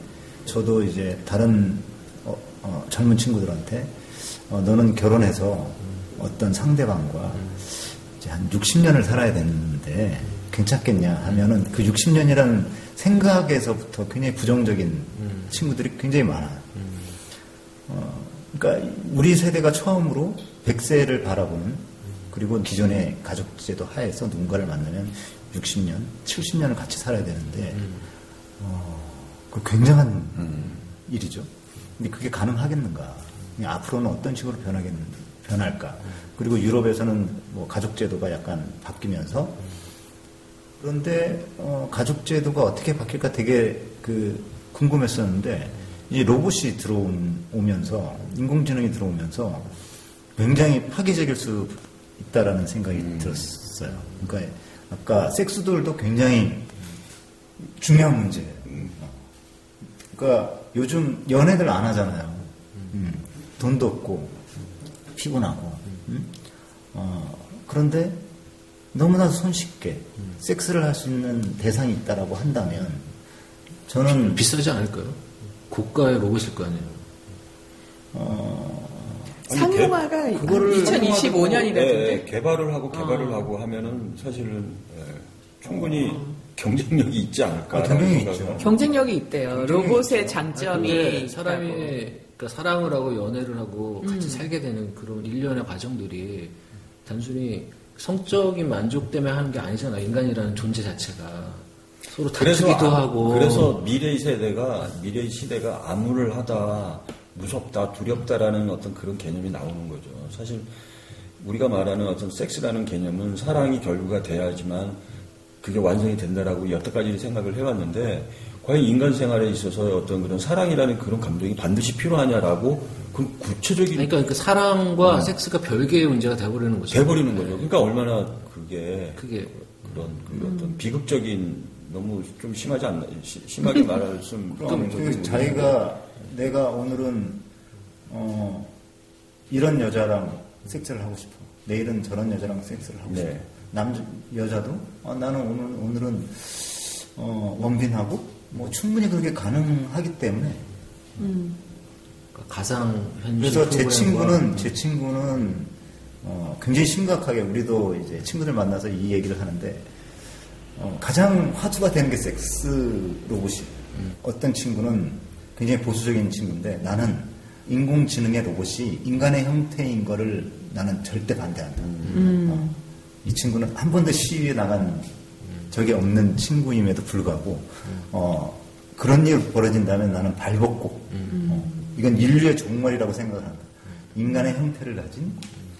저도 이제 다른 어, 어, 젊은 친구들한테 어, 너는 결혼해서 어떤 상대방과 이제 한 60년을 살아야 되는데 괜찮겠냐 하면은 그 60년이라는 생각에서부터 굉장히 부정적인 친구들이 굉장히 많아요. 어, 그러니까 우리 세대가 처음으로 100세를 바라보는 그리고 기존의 가족제도 하에서 누군가를 만나면 60년, 70년을 같이 살아야 되는데 어, 그 굉장한 일이죠. 근데 그게 가능하겠는가? 앞으로는 어떤 식으로 변하겠, 변할까? 그리고 유럽에서는 뭐 가족제도가 약간 바뀌면서 그런데 어, 가족제도가 어떻게 바뀔까 되게 그 궁금했었는데 이 로봇이 들어오면서 인공지능이 들어오면서 굉장히 파괴적일 수 있다라는 생각이 들었어요. 그러니까 아까 섹스돌도 굉장히 중요한 문제예요. 어. 그러니까 요즘 연애들 안 하잖아요. 음, 돈도 없고 피곤하고. 음? 어, 그런데 너무나도 손쉽게 섹스를 할 수 있는 대상이 있다라고 한다면 저는 비싸지 않을까요? 고가의 로봇일 거 아니에요. 아니, 상용화가 개- 그거를 2025년이라던데. 예, 예, 개발을 하고 개발을 하고 하면은 사실은 예, 충분히 경쟁력이 있지 않을까. 아, 경쟁이 있죠. 경쟁력이 있대요. 로봇의 장점이 근데 사람이. 그러니까 사랑을 하고 연애를 하고 음. 같이 살게 되는 그런 일련의 과정들이 단순히 성적인 만족 때문에 하는 게 아니잖아. 인간이라는 존재 자체가 서로 다투기도 아- 하고 그래서 미래 세대가 미래 시대가 암울을 하다 무섭다 두렵다라는 어떤 그런 개념이 나오는 거죠. 사실 우리가 말하는 어떤 섹스라는 개념은 사랑이 결부가 돼야지만 그게 완성이 된다라고 여태까지 생각을 해왔는데 과연 인간 생활에 있어서 어떤 그런 사랑이라는 그런 감정이 반드시 필요하냐라고 그 구체적인 그러니까 그 사랑과 섹스가 별개의 문제가 돼버리는 거죠. 돼버리는 거죠. 그러니까 얼마나 그게 그게 그런 그 어떤 비극적인 너무 좀 심하지 않나 시- 심하게 말씀 그럼 그 자기가 내가 오늘은 어 이런 여자랑 섹스를 하고 싶어. 내일은 저런 여자랑 섹스를 하고 네. 싶어. 남 여자도? 어, 나는 오늘 오늘은 어 원빈하고? 뭐 충분히 그렇게 가능하기 때문에. 그러니까 가상 현실 그래서 제 친구는 제 친구는 어, 굉장히 심각하게 우리도 이제 친구들 만나서 이 얘기를 하는데 어, 가장 화두가 되는 게 섹스 로봇이 어떤 친구는 굉장히 보수적인 친구인데 나는 인공지능의 로봇이 인간의 형태인 거를 나는 절대 반대한다. 어, 이 친구는 한 번도 시위에 나간 적이 없는 친구임에도 불구하고 어, 그런 일 벌어진다면 나는 발벗고 어, 이건 인류의 종말이라고 생각을 한다. 인간의 형태를 가진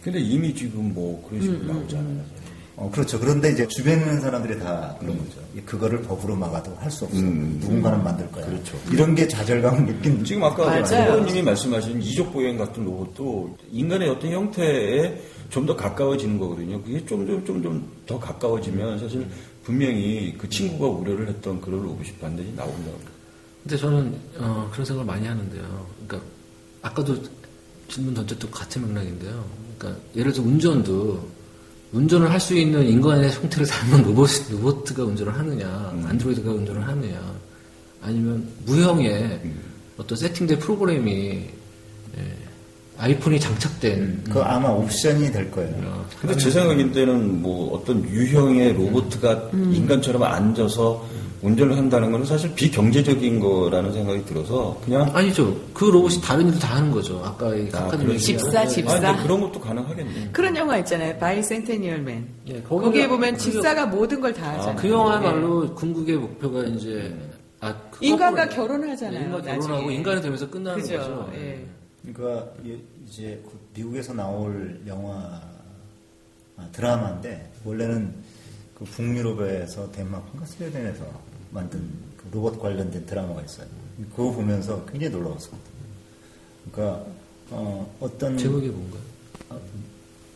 근데 이미 지금 뭐 그런 식으로 나오잖아요. 어, 그렇죠. 그런데 이제 주변에 있는 사람들이 다 그런 거죠. 그거를 법으로 막아도 할 수 없어. 누군가는 만들 거야. 그렇죠. 이런 게 좌절감을 느낀 지금 아까. 소장님이 말씀하신 이족 보행 같은 로봇도 인간의 어떤 형태에 좀 더 가까워지는 거거든요. 그게 좀 좀 좀 좀 더 가까워지면 사실 분명히 그 친구가 우려를 했던 그런 로봇이 반드시 나온다고. 근데 저는 어, 그런 생각을 많이 하는데요. 그러니까 아까도 질문 던졌던 같은 맥락인데요. 그러니까 예를 들어 운전도 운전을 할 수 있는 인간의 형태를 닮은 로봇 로봇가 운전을 하느냐, 음. 안드로이드가 운전을 하느냐, 아니면 무형의 어떤 세팅된 프로그램이 예, 아이폰이 장착된 그 아마 옵션이 될 거예요. 근데 제 생각인데는 뭐 어떤 유형의 로봇가 인간처럼 앉아서 운전을 한다는 거는 사실 비경제적인 거라는 생각이 들어서 그냥 아니죠. 그 로봇이 다른 일도 다 하는 거죠. 아까 이 아, 집사, 집사. 아, 근데 그런 것도 가능하겠네. 그런 영화 있잖아요. 바이센테니얼 맨. 예, 거기가- 거기에 보면 그- 집사가 모든 걸 다 하잖아요. 그 영화야말로 궁극의 목표가 이제 아, 그 인간과 결혼하잖아요, 네, 인간 결혼하고 나중에. 인간이 되면서 끝나는 그죠. 거죠. 예. 그러니까 이- 이제 곧 미국에서 나올 영화 아, 드라마인데 원래는 그 북유럽에서 덴마크인가 스웨덴에서 만든 그 로봇 관련된 드라마가 있어요. 그거 보면서 굉장히 놀라웠습니다. 그러니까 어, 어떤 제목이 뭔가요?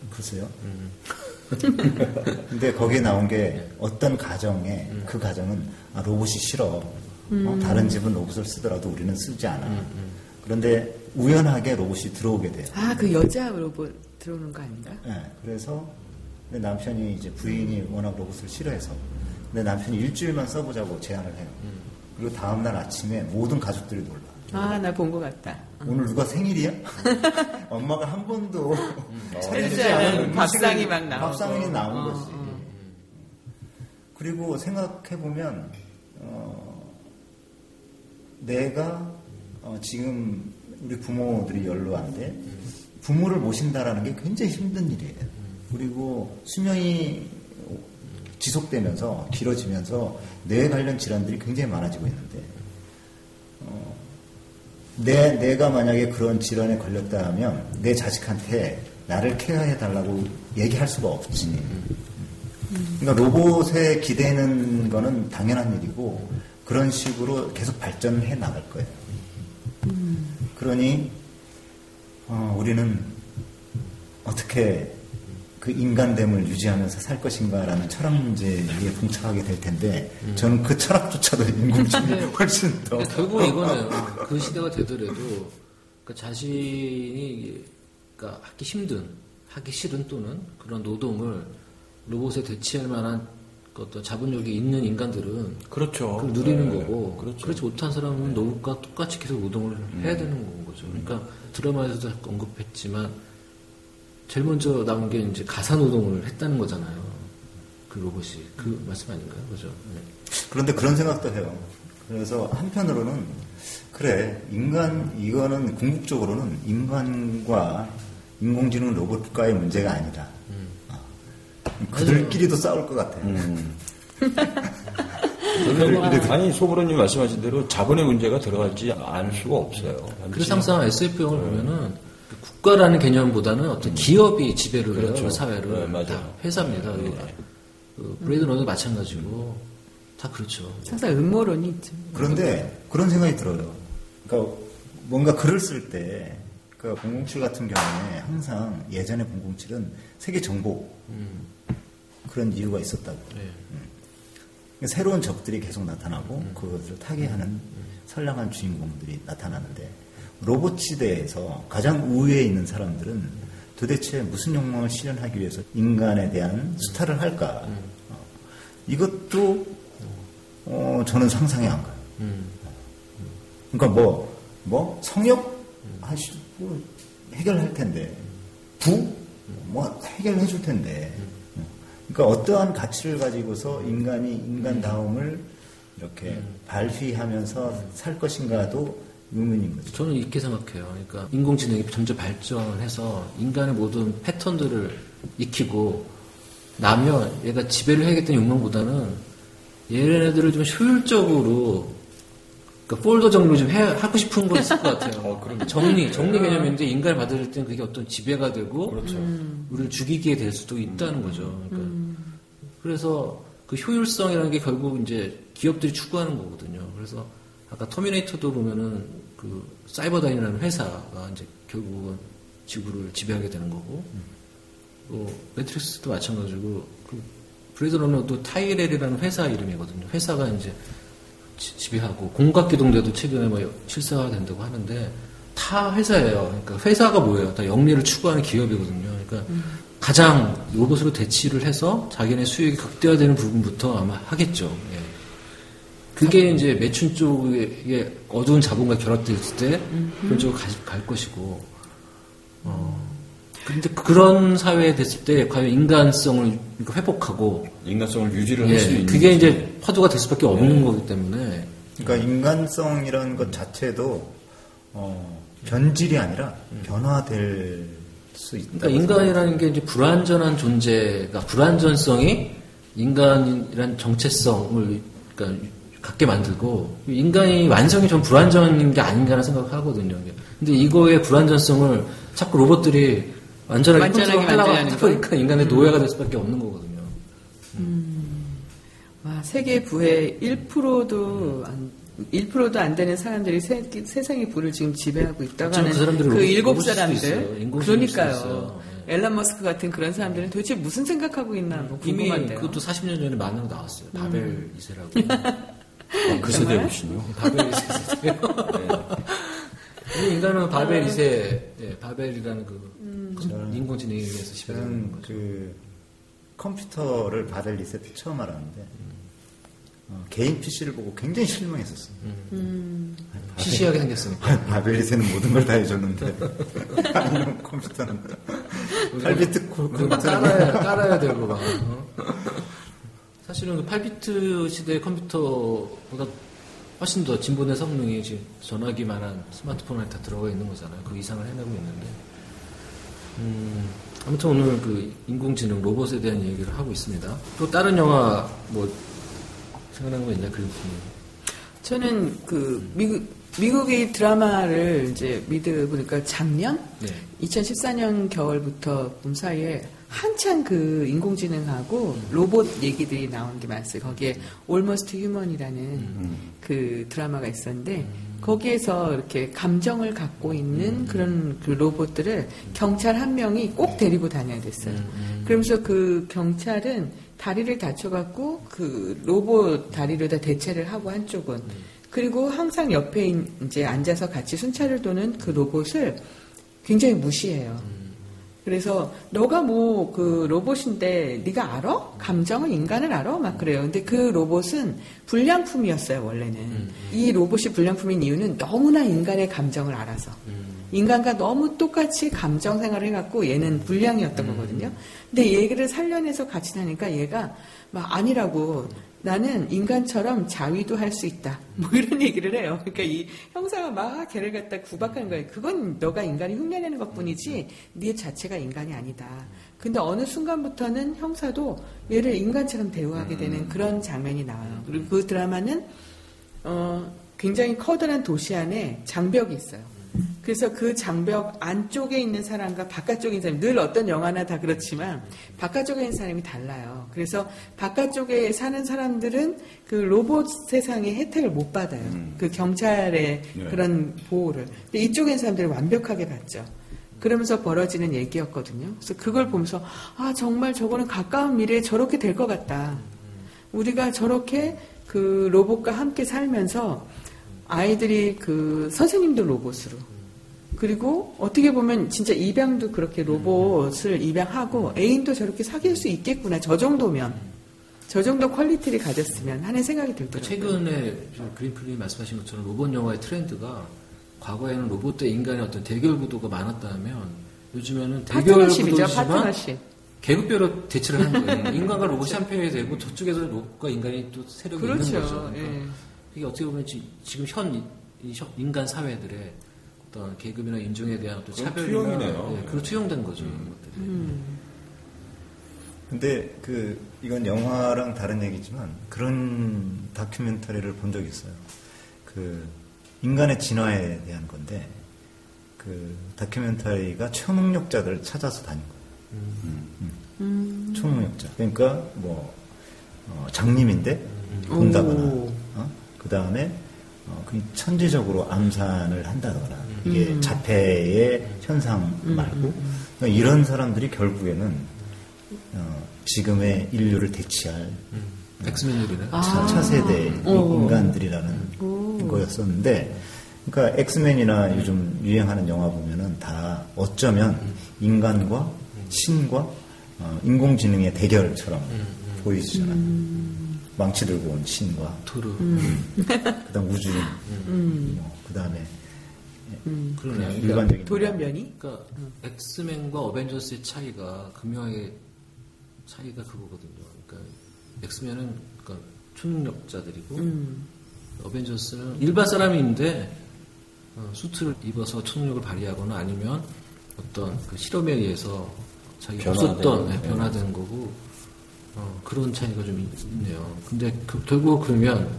글쎄요. 근데 거기에 나온 게 어떤 가정에 그 가정은 아, 로봇이 싫어. 어, 다른 집은 로봇을 쓰더라도 우리는 쓰지 않아. 그런데 우연하게 로봇이 들어오게 돼요. 아, 그 여자 로봇 들어오는 거 아닌가? 예, 그래서 내 남편이 이제 부인이 워낙 로봇을 싫어해서 내 남편이 일주일만 써보자고 제안을 해요. 그리고 다음날 아침에 모든 가족들이 놀라. 아, 나 본 것 같다. 오늘 누가 생일이야? 엄마가 한 번도 차려주지 그렇지 않은 밥상이 막 나오고. 밥상이 나온 어, 거지. 그리고 생각해 보면 어, 내가 어, 지금 우리 부모들이 연로한데 부모를 모신다라는 게 굉장히 힘든 일이에요. 그리고 수명이 지속되면서 길어지면서 뇌 관련 질환들이 굉장히 많아지고 있는데 어, 내, 내가 만약에 그런 질환에 걸렸다 하면 내 자식한테 나를 케어해 달라고 얘기할 수가 없지. 그러니까 로봇에 기대는 거는 당연한 일이고 그런 식으로 계속 발전을 해 나갈 거예요. 그러니 어, 우리는 어떻게 그 인간됨을 유지하면서 살 것인가라는 철학 문제에 봉착하게 될 텐데 저는 그 철학조차도 인공지능이 훨씬 더 그러니까 결국 이거는 그 시대가 되더라도 그 자신이 그러니까 하기 힘든, 하기 싫은 또는 그런 노동을 로봇에 대체할 만한 그 어떤 자본력이 있는 인간들은 그렇죠. 그걸 누리는 네, 거고 그렇죠. 그렇지 못한 사람은 로봇과 똑같이 계속 노동을 해야 되는 거죠. 그러니까 드라마에서도 언급했지만 제일 먼저 나온 게 이제 가사 노동을 했다는 거잖아요. 그 로봇이 그 말씀 아닌가요, 그죠? 네. 그런데 그런 생각도 해요. 그래서 한편으로는 그래 인간 이거는 궁극적으로는 인간과 인공지능 로봇과의 문제가 아니다. 어. 그들끼리도 싸울 것 같아요. 음. 아니 소브로님 말씀하신 대로 자본의 문제가 들어가지 않을 수가 없어요. 그래서 항상 SF 영화를 보면은 그 국가라는 개념보다는 어떤 기업이 지배를 해요, 그렇죠. 그 사회를. 네, 맞아요. 다 회사입니다. 그 블레이드 러너도 마찬가지고 다 그렇죠. 항상 음모론이 있죠. 그런데 그런 생각이 들어요. 그러니까 뭔가 글을 쓸 때, 그007 같은 경우에 항상 예전에 007은 세계 정복, 그런 이유가 있었다고. 네. 음. 새로운 적들이 계속 나타나고 그것을 타개하는 선량한 주인공들이 나타나는데 로봇 시대에서 가장 우위에 있는 사람들은 도대체 무슨 욕망을 실현하기 위해서 인간에 대한 수탈을 할까? 어, 이것도 어, 저는 상상이 안 가요. 음. 그러니까 뭐, 뭐, 성역 하시고 해결할 텐데, 부? 뭐 해결해 줄 텐데. 그러니까 어떠한 가치를 가지고서 인간이 인간다움을 이렇게 발휘하면서 살 것인가도 의문인 거죠. 저는 이렇게 생각해요. 그러니까 인공지능이 점점 발전해서 인간의 모든 패턴들을 익히고 나면 얘가 지배를 해야겠다는 욕망보다는 얘네들을 좀 효율적으로 그러니까 폴더 정리를 좀 해, 하고 싶은 거 있을 것 같아요. 정리, 정리 개념인데 인간을 받아들일 때는 그게 어떤 지배가 되고 우리를 죽이게 될 수도 있다는 거죠. 그러니까 그래서 그 효율성이라는 게 결국 이제 기업들이 추구하는 거거든요. 그래서 아까 터미네이터도 보면은 그 사이버다인이라는 회사가 이제 결국은 지구를 지배하게 되는 거고, 또 매트릭스도 마찬가지고 그 블레이드 러너도 타이렐이라는 회사 이름이거든요. 회사가 이제 지- 지배하고 공각기동대도 최근에 뭐 실사가 된다고 하는데 다 회사예요. 그러니까 회사가 뭐예요? 다 영리를 추구하는 기업이거든요. 그러니까 가장 로봇으로 대치를 해서 자기네 수익이 극대화되는 부분부터 아마 하겠죠. 예. 그게 이제 매춘 쪽에 어두운 자본과 결합됐을 때 그런 쪽으로 갈, 갈 것이고 어. 근데 그런 사회에 됐을 때 과연 인간성을 회복하고 인간성을 유지를 할수 예, 있는 그게 이제 화두가 될 수밖에 없는 거기 때문에. 그러니까 인간성이라는 것 자체도 어, 변질이 아니라 변화될 수 있다. 그러니까 인간이라는 게 이제 불완전한 존재가 불완전성이 인간이란 정체성을 그러니까 갖게 만들고 인간이 완성이 좀 불완전인 게 아닌가라는 생각을 하거든요. 근데 이거의 불완전성을 자꾸 로봇들이 완전하게 만들려는 하다 보니까 인간의 노예가 될 수밖에 없는 거거든요. 와, 세계 부의 1%도 안, 1%도 안 되는 사람들이 세, 세상의 부를 지금 지배하고 있다고 그렇죠. 하는 그그 일곱. 사람들. 그러니까요. 네. 일론 머스크 같은 그런 사람들은 도대체 무슨 생각하고 있나 뭐 이미 궁금한데요. 그것도 40년 전에 만화로 나왔어요. 바벨 2세라고. 어, 그 세대이시군요. 바벨 2세. 네. 인간은 바벨 2세, 예, 바벨이라는 그 컴- 인공지능에 의해서 거죠. 그 컴퓨터를 바벨 2세 처음 알았는데 어, 개인 PC를 보고 굉장히 실망했었어요. 시시하게 생겼으니까. 바벨 리셋은 모든 걸 다 해줬는데 아니면 컴퓨터는 8비트 코- 그거 컴퓨터는 깔아야, 깔아야 되고 막. 어? 사실은 그 8비트 시대의 컴퓨터보다 훨씬 더 진보된 성능이 지금 전화기만한 스마트폰 안에 다 들어가 있는 거잖아요. 그 이상을 해내고 있는데. 음, 아무튼 오늘 그 인공지능 로봇에 대한 얘기를 하고 있습니다. 또 다른 영화 뭐 생각나는 거 있나요? 그림 저는 그 미국 미국의 드라마를 이제 미드 보니까 작년 네. 2014년 겨울부터 봄 사이에 한창 그 인공지능하고 로봇 얘기들이 나온 게 많았어요. 거기에 Almost Human이라는 그 드라마가 있었는데 거기에서 이렇게 감정을 갖고 있는 그런 그 로봇들을 경찰 한 명이 꼭 데리고 다녀야 됐어요. 그러면서 그 경찰은 다리를 다쳐갖고 그 로봇 다리로다 대체를 하고 한쪽은 그리고 항상 옆에 인- 이제 앉아서 같이 순찰을 도는 그 로봇을 굉장히 무시해요. 그래서 너가 뭐 그 로봇인데 네가 알아? 감정을 인간을 알아? 막 그래요. 근데 그 로봇은 불량품이었어요 원래는. 이 로봇이 불량품인 이유는 너무나 인간의 감정을 알아서. 인간과 너무 똑같이 감정 생활을 해갖고 얘는 불량이었던 거거든요. 근데 얘를 살려내서 같이 다니까 얘가 막 아니라고 나는 인간처럼 자위도 할 수 있다. 뭐 이런 얘기를 해요. 그러니까 이 형사가 막 걔를 갖다 구박하는 거예요. 그건 너가 인간이 흉내내는 것 뿐이지 네 자체가 인간이 아니다. 근데 어느 순간부터는 형사도 얘를 인간처럼 대우하게 되는 그런 장면이 나와요. 그리고 그 드라마는 어, 굉장히 커다란 도시 안에 장벽이 있어요. 그래서 그 장벽 안쪽에 있는 사람과 바깥쪽에 있는 사람, 늘 어떤 영화나 다 그렇지만 바깥쪽에 있는 사람이 달라요. 그래서 바깥쪽에 사는 사람들은 그 로봇 세상의 혜택을 못 받아요. 그 경찰의 네. 그런 보호를. 근데 이쪽에 있는 사람들은 완벽하게 받죠. 그러면서 벌어지는 얘기였거든요. 그래서 그걸 보면서 아 정말 저거는 가까운 미래에 저렇게 될 것 같다. 우리가 저렇게 그 로봇과 함께 살면서 아이들이 그 선생님도 로봇으로 그리고 어떻게 보면 진짜 입양도 그렇게 로봇을 입양하고 애인도 저렇게 사귈 수 있겠구나. 저 정도면 저 정도 quality를 가졌으면 하는 생각이 들더라고요. 최근에 좀 그린필이 말씀하신 것처럼 로봇 영화의 트렌드가 과거에는 로봇 대 인간의 어떤 대결 구도가 많았다면 요즘에는 대결. 구도지만. 계급별로 대치를 하는 거예요. 인간과 로봇이 한 편이 되고 저쪽에서 로봇과 인간이 또 세력이 있는 거죠. 그렇죠. 그러니까 예. 이게 어떻게 보면 지, 금 현, 이- 이 현- 인간 사회들의 어떤 계급이나 인종에 대한 어떤 그건 차별이나 투영이네요. 예, 그로 투영된 거죠. 이런 것들이. 근데 그 이건 영화랑 다른 얘기지만 그런 다큐멘터리를 본 적이 있어요. 그 인간의 진화에 대한 건데 그 다큐멘터리가 초능력자들을 찾아서 다닌 거예요. 음. 초능력자. 그러니까 뭐 어, 장님인데 본다거나, 오. 어? 그 다음에 어, 그 천재적으로 암산을 한다거나 이게 자폐의 현상 말고 그러니까 이런 사람들이 결국에는 어, 지금의 인류를 대치할 엑스맨들이네. 아. 차, 세대 오. 인간들이라는 거였었는데, 그러니까 엑스맨이나 요즘 유행하는 영화 보면은 다 어쩌면 인간과 신과 어, 인공지능의 대결처럼 보이시잖아요. 망치 들고 온 신과 토르. 그다음 우주인, 뭐, 그다음에 그러네요. 그냥 그러니까 일반적인 돌연변이? 그러니까 엑스맨과 어벤져스의 차이가 극명하게 차이가 그거거든요. 그러니까 엑스맨은 그러니까 초능력자들이고 음. 어벤져스는 일반 사람인데 어, 수트를 입어서 초능력을 발휘하거나 아니면 어떤 그 실험에 의해서 자기 없었던 네, 네. 변화된 거고 어, 그런 차이가 좀 있- 있네요. 근데 그- 결국 그러면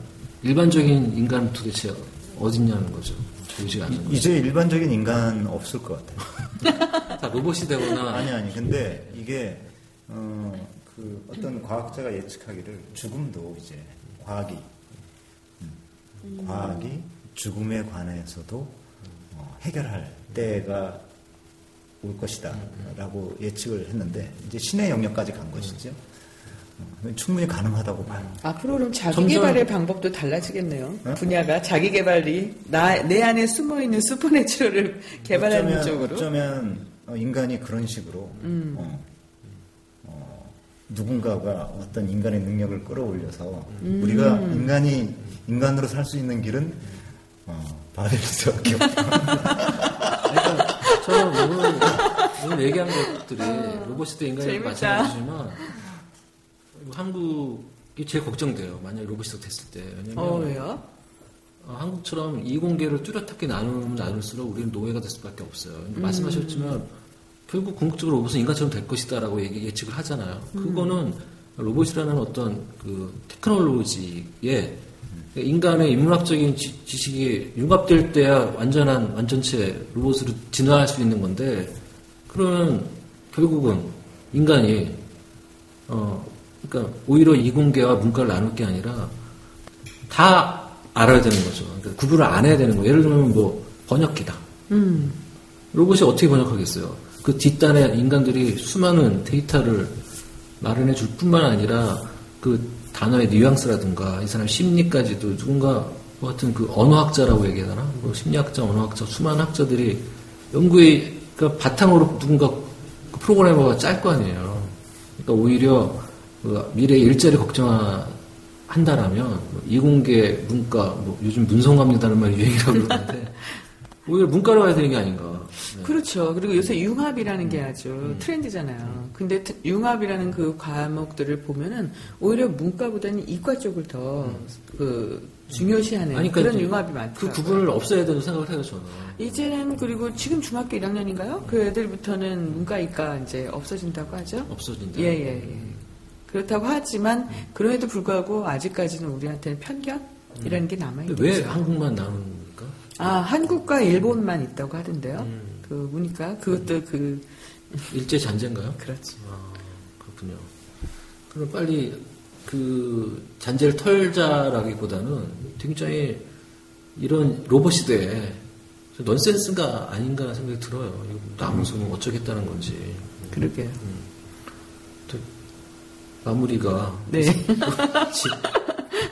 일반적인 인간 도대체 어딨냐는 거죠. 보이지 않는 거죠. 이제 일반적인 인간 없을 것 같아요. 다 로봇이 되거나 아니 아니 근데 이게 어, 그 어떤 과학자가 예측하기를 죽음도 이제 과학이 음, 과학이 죽음에 관해서도 어, 해결할 때가 올 것이다 라고 예측을 했는데 이제 신의 영역까지 간 것이죠. 어, 충분히 가능하다고 봐요. 앞으로 그럼 자기 점점- 개발의 방법도 달라지겠네요. 어? 분야가 자기 개발이 나, 내 안에 숨어 있는 슈퍼내추럴을 개발하는 어쩌면, 쪽으로. 어쩌면 어, 인간이 그런 식으로 어, 어, 누군가가 어떤 인간의 능력을 끌어올려서 우리가 인간이 인간으로 살 수 있는 길은 어, 바벨리스밖에 없다. 그러니까 저는 오늘, 오늘 얘기한 것들이 로봇이 대 인간이. 마찬가지지만 한국이 제일 걱정돼요. 만약에 로봇이 됐을 때. 왜냐면 어, 왜요? 어, 한국처럼 이공계를 뚜렷하게 나누면 나눌수록 우리는 노예가 될 수밖에 없어요. 음. 근데 말씀하셨지만 결국 궁극적으로 로봇은 인간처럼 될 것이다라고 얘기, 예측을 하잖아요. 음. 그거는 로봇이라는 어떤 그 테크놀로지에 인간의 인문학적인 지, 식이 융합될 때야 완전한 완전체 로봇으로 진화할 수 있는 건데 그러면 결국은 인간이 어 그러니까 오히려 이공계와 문과를 나눌 게 아니라 다 알아야 되는 거죠. 그러니까 구분을 안 해야 되는 거예요. 예를 들면 뭐 번역기다. 음. 로봇이 어떻게 번역하겠어요? 그 뒷단에 인간들이 수많은 데이터를 마련해 줄 뿐만 아니라 그 단어의 뉘앙스라든가 이 사람 심리까지도 누군가 뭐 하여튼 그 언어학자라고 얘기하나? 뭐 심리학자, 언어학자, 수많은 학자들이 연구의 그 바탕으로 누군가 그 프로그래머가 짤 거 아니에요. 그러니까 오히려 그 미래의 일자리 걱정한다라면 뭐 이공계 문과, 뭐 요즘 문성갑리다는 말이 유행이라고 그러는데 오히려 문과로 가야 되는 게 아닌가. 네. 그렇죠. 그리고 요새 융합이라는 게 아주 트렌드잖아요. 근데 트- 융합이라는 그 과목들을 보면은 오히려 문과보다는 이과 쪽을 더그 중요시하는 아니, 그러니까 그런 융합이 그 많더라고요. 구분을 없애야 된다고 생각을 해요, 저는. 이제는 그리고 지금 중학교 1학년인가요? 그 애들부터는 문과 이과 이제 없어진다고 하죠. 없어진다. 예, 예, 예. 그렇다고 하지만 그럼에도 불구하고 아직까지는 우리한테는 편견이라는 게 남아있죠. 근데 왜 한국만 나오는 겁니까? 아, 한국과 일본만 있다고 하던데요. 음. 그 보니까 그것도 그 일제 잔재인가요? 그렇지. 아, 그렇군요. 그럼 빨리 그 잔재를 털자라기보다는 굉장히 이런 로봇 시대에 넌센스가 아닌가 생각이 들어요. 이거 나무서면 어쩌겠다는 건지. 그러게요. 또 마무리가 네. 지-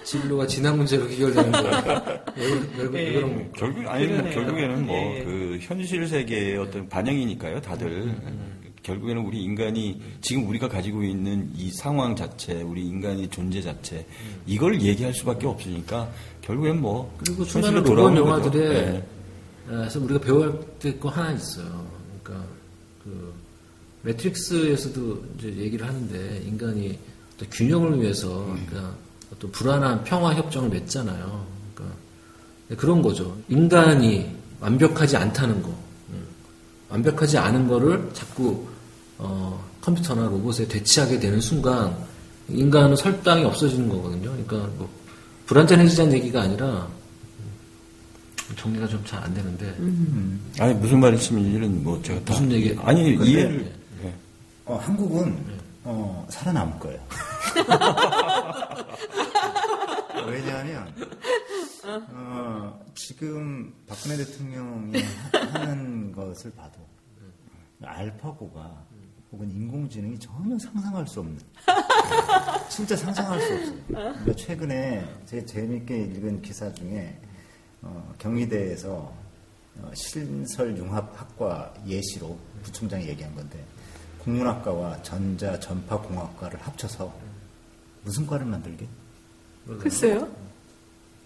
진로가 진학 문제로 귀결되는 거야. 왜, 왜 그런 거? 결국 아니 뭐. 결국에는 뭐 예. 그 현실 세계의 어떤 반영이니까요. 다들 결국에는 우리 인간이 지금 우리가 가지고 있는 이 상황 자체, 우리 인간의 존재 자체 이걸 얘기할 수밖에 없으니까 결국엔 뭐 그리고 수많은 로봇. 영화들에 네. 그래서 우리가 배워야 될 거 하나 있어요. 그러니까 그 매트릭스에서도 이제 얘기를 하는데 인간이 어떤 균형을 위해서 그러니까 어떤 불안한 평화 협정을 맺잖아요. 그러니까 그런 거죠. 인간이 완벽하지 않다는 거, 음. 완벽하지 않은 거를 자꾸 어, 컴퓨터나 로봇에 대치하게 되는 순간 인간은 설당이 없어지는 거거든요. 그러니까 뭐 불안전해지자는 얘기가 아니라 정리가 좀 잘 안 되는데 아니 무슨 말씀인지는 뭐 제가 다 무슨 얘기- 아니 근데- 이해를 예. 어, 한국은 어, 살아남을 거예요. 왜냐하면 어, 지금 박근혜 대통령이 하- 하는 것을 봐도 알파고가 혹은 인공지능이 전혀 상상할 수 없는 진짜 상상할 수 없어요. 그러니까 최근에 제 재밌게 읽은 기사 중에 어, 경희대에서 어, 신설융합학과 예시로 부총장이 얘기한 건데 국문학과와 전자 전파공학과를 합쳐서 무슨 과를 만들게? 글쎄요.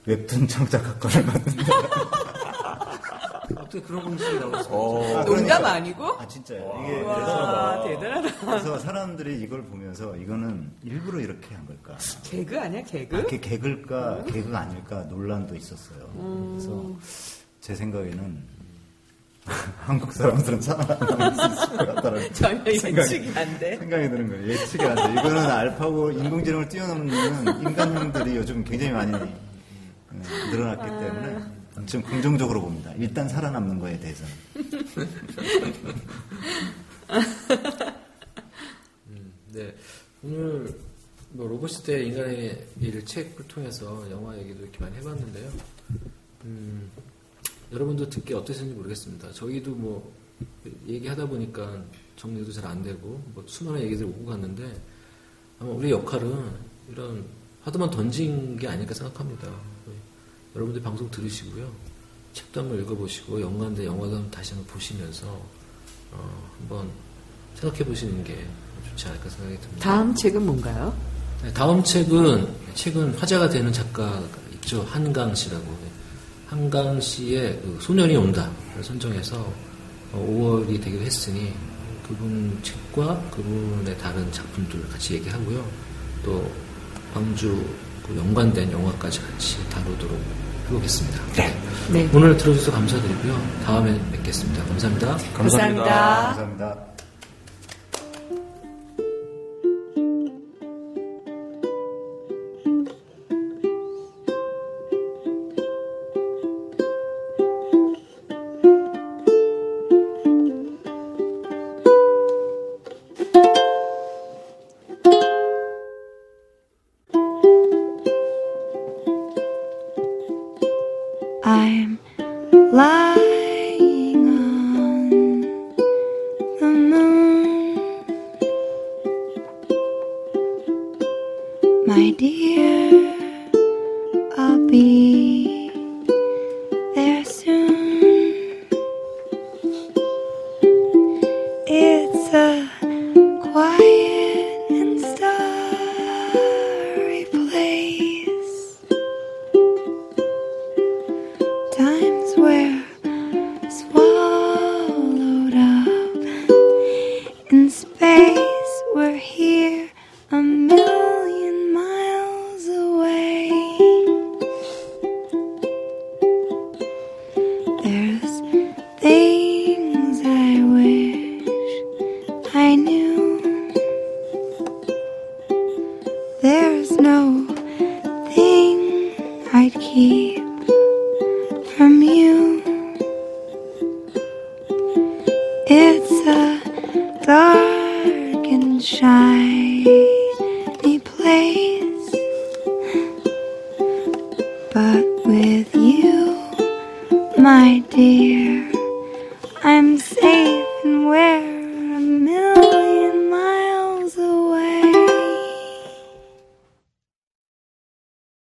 웹툰 창작학과를 만든다. 어떻게 그런 공식이 나왔어요? 어, 아, 농담 그러니까. 아니고? 아 진짜요. 이게 와, 그래서, 대단하다. 그래서 사람들이 이걸 보면서 이거는 일부러 이렇게 한 걸까? 개그 아니야, 개그? 아, 그게 개그일까 개그가 아닐까 논란도 있었어요. 그래서 제 생각에는 한국 사람들은 살아남을 수 있을 것 같다는 전혀 생각이, 예측이 안 돼. 생각이 드는 거예요. 예측이 안 돼. 이거는 알파고 인공지능을 뛰어넘는 인간형들이 요즘 굉장히 많이 음, 늘어났기 때문에 지금 긍정적으로 봅니다. 일단 살아남는 거에 대해서는. 네. 오늘 뭐 로봇 시대 인간의 일을 책을 통해서 영화 얘기도 이렇게 많이 해봤는데요. 음, 여러분도 듣기 어떠셨는지 모르겠습니다. 저희도 뭐 얘기하다 보니까 정리도 잘 안 되고 뭐 수많은 얘기들이 오고 갔는데 아마 우리 역할은 이런 하도만 던진 게 아닐까 생각합니다. 여러분들 방송 들으시고요. 책도 한번 읽어보시고 연관된 영화도 한번 다시 한번 보시면서 어, 한번 생각해 보시는 게 좋지 않을까 생각이 듭니다. 다음 책은 뭔가요? 네, 다음 책은 최근 화제가 되는 작가가 있죠. 한강 씨라고. 네. 한강 씨의 그 소년이 온다를 선정해서 5월이 되기로 했으니 그분 책과 그분의 다른 작품들 같이 얘기하고요. 또 광주 그 연관된 영화까지 같이 다루도록 해보겠습니다. 네. 오늘 들어주셔서 감사드리고요. 다음에 뵙겠습니다. 감사합니다. 감사합니다. 감사합니다. I'm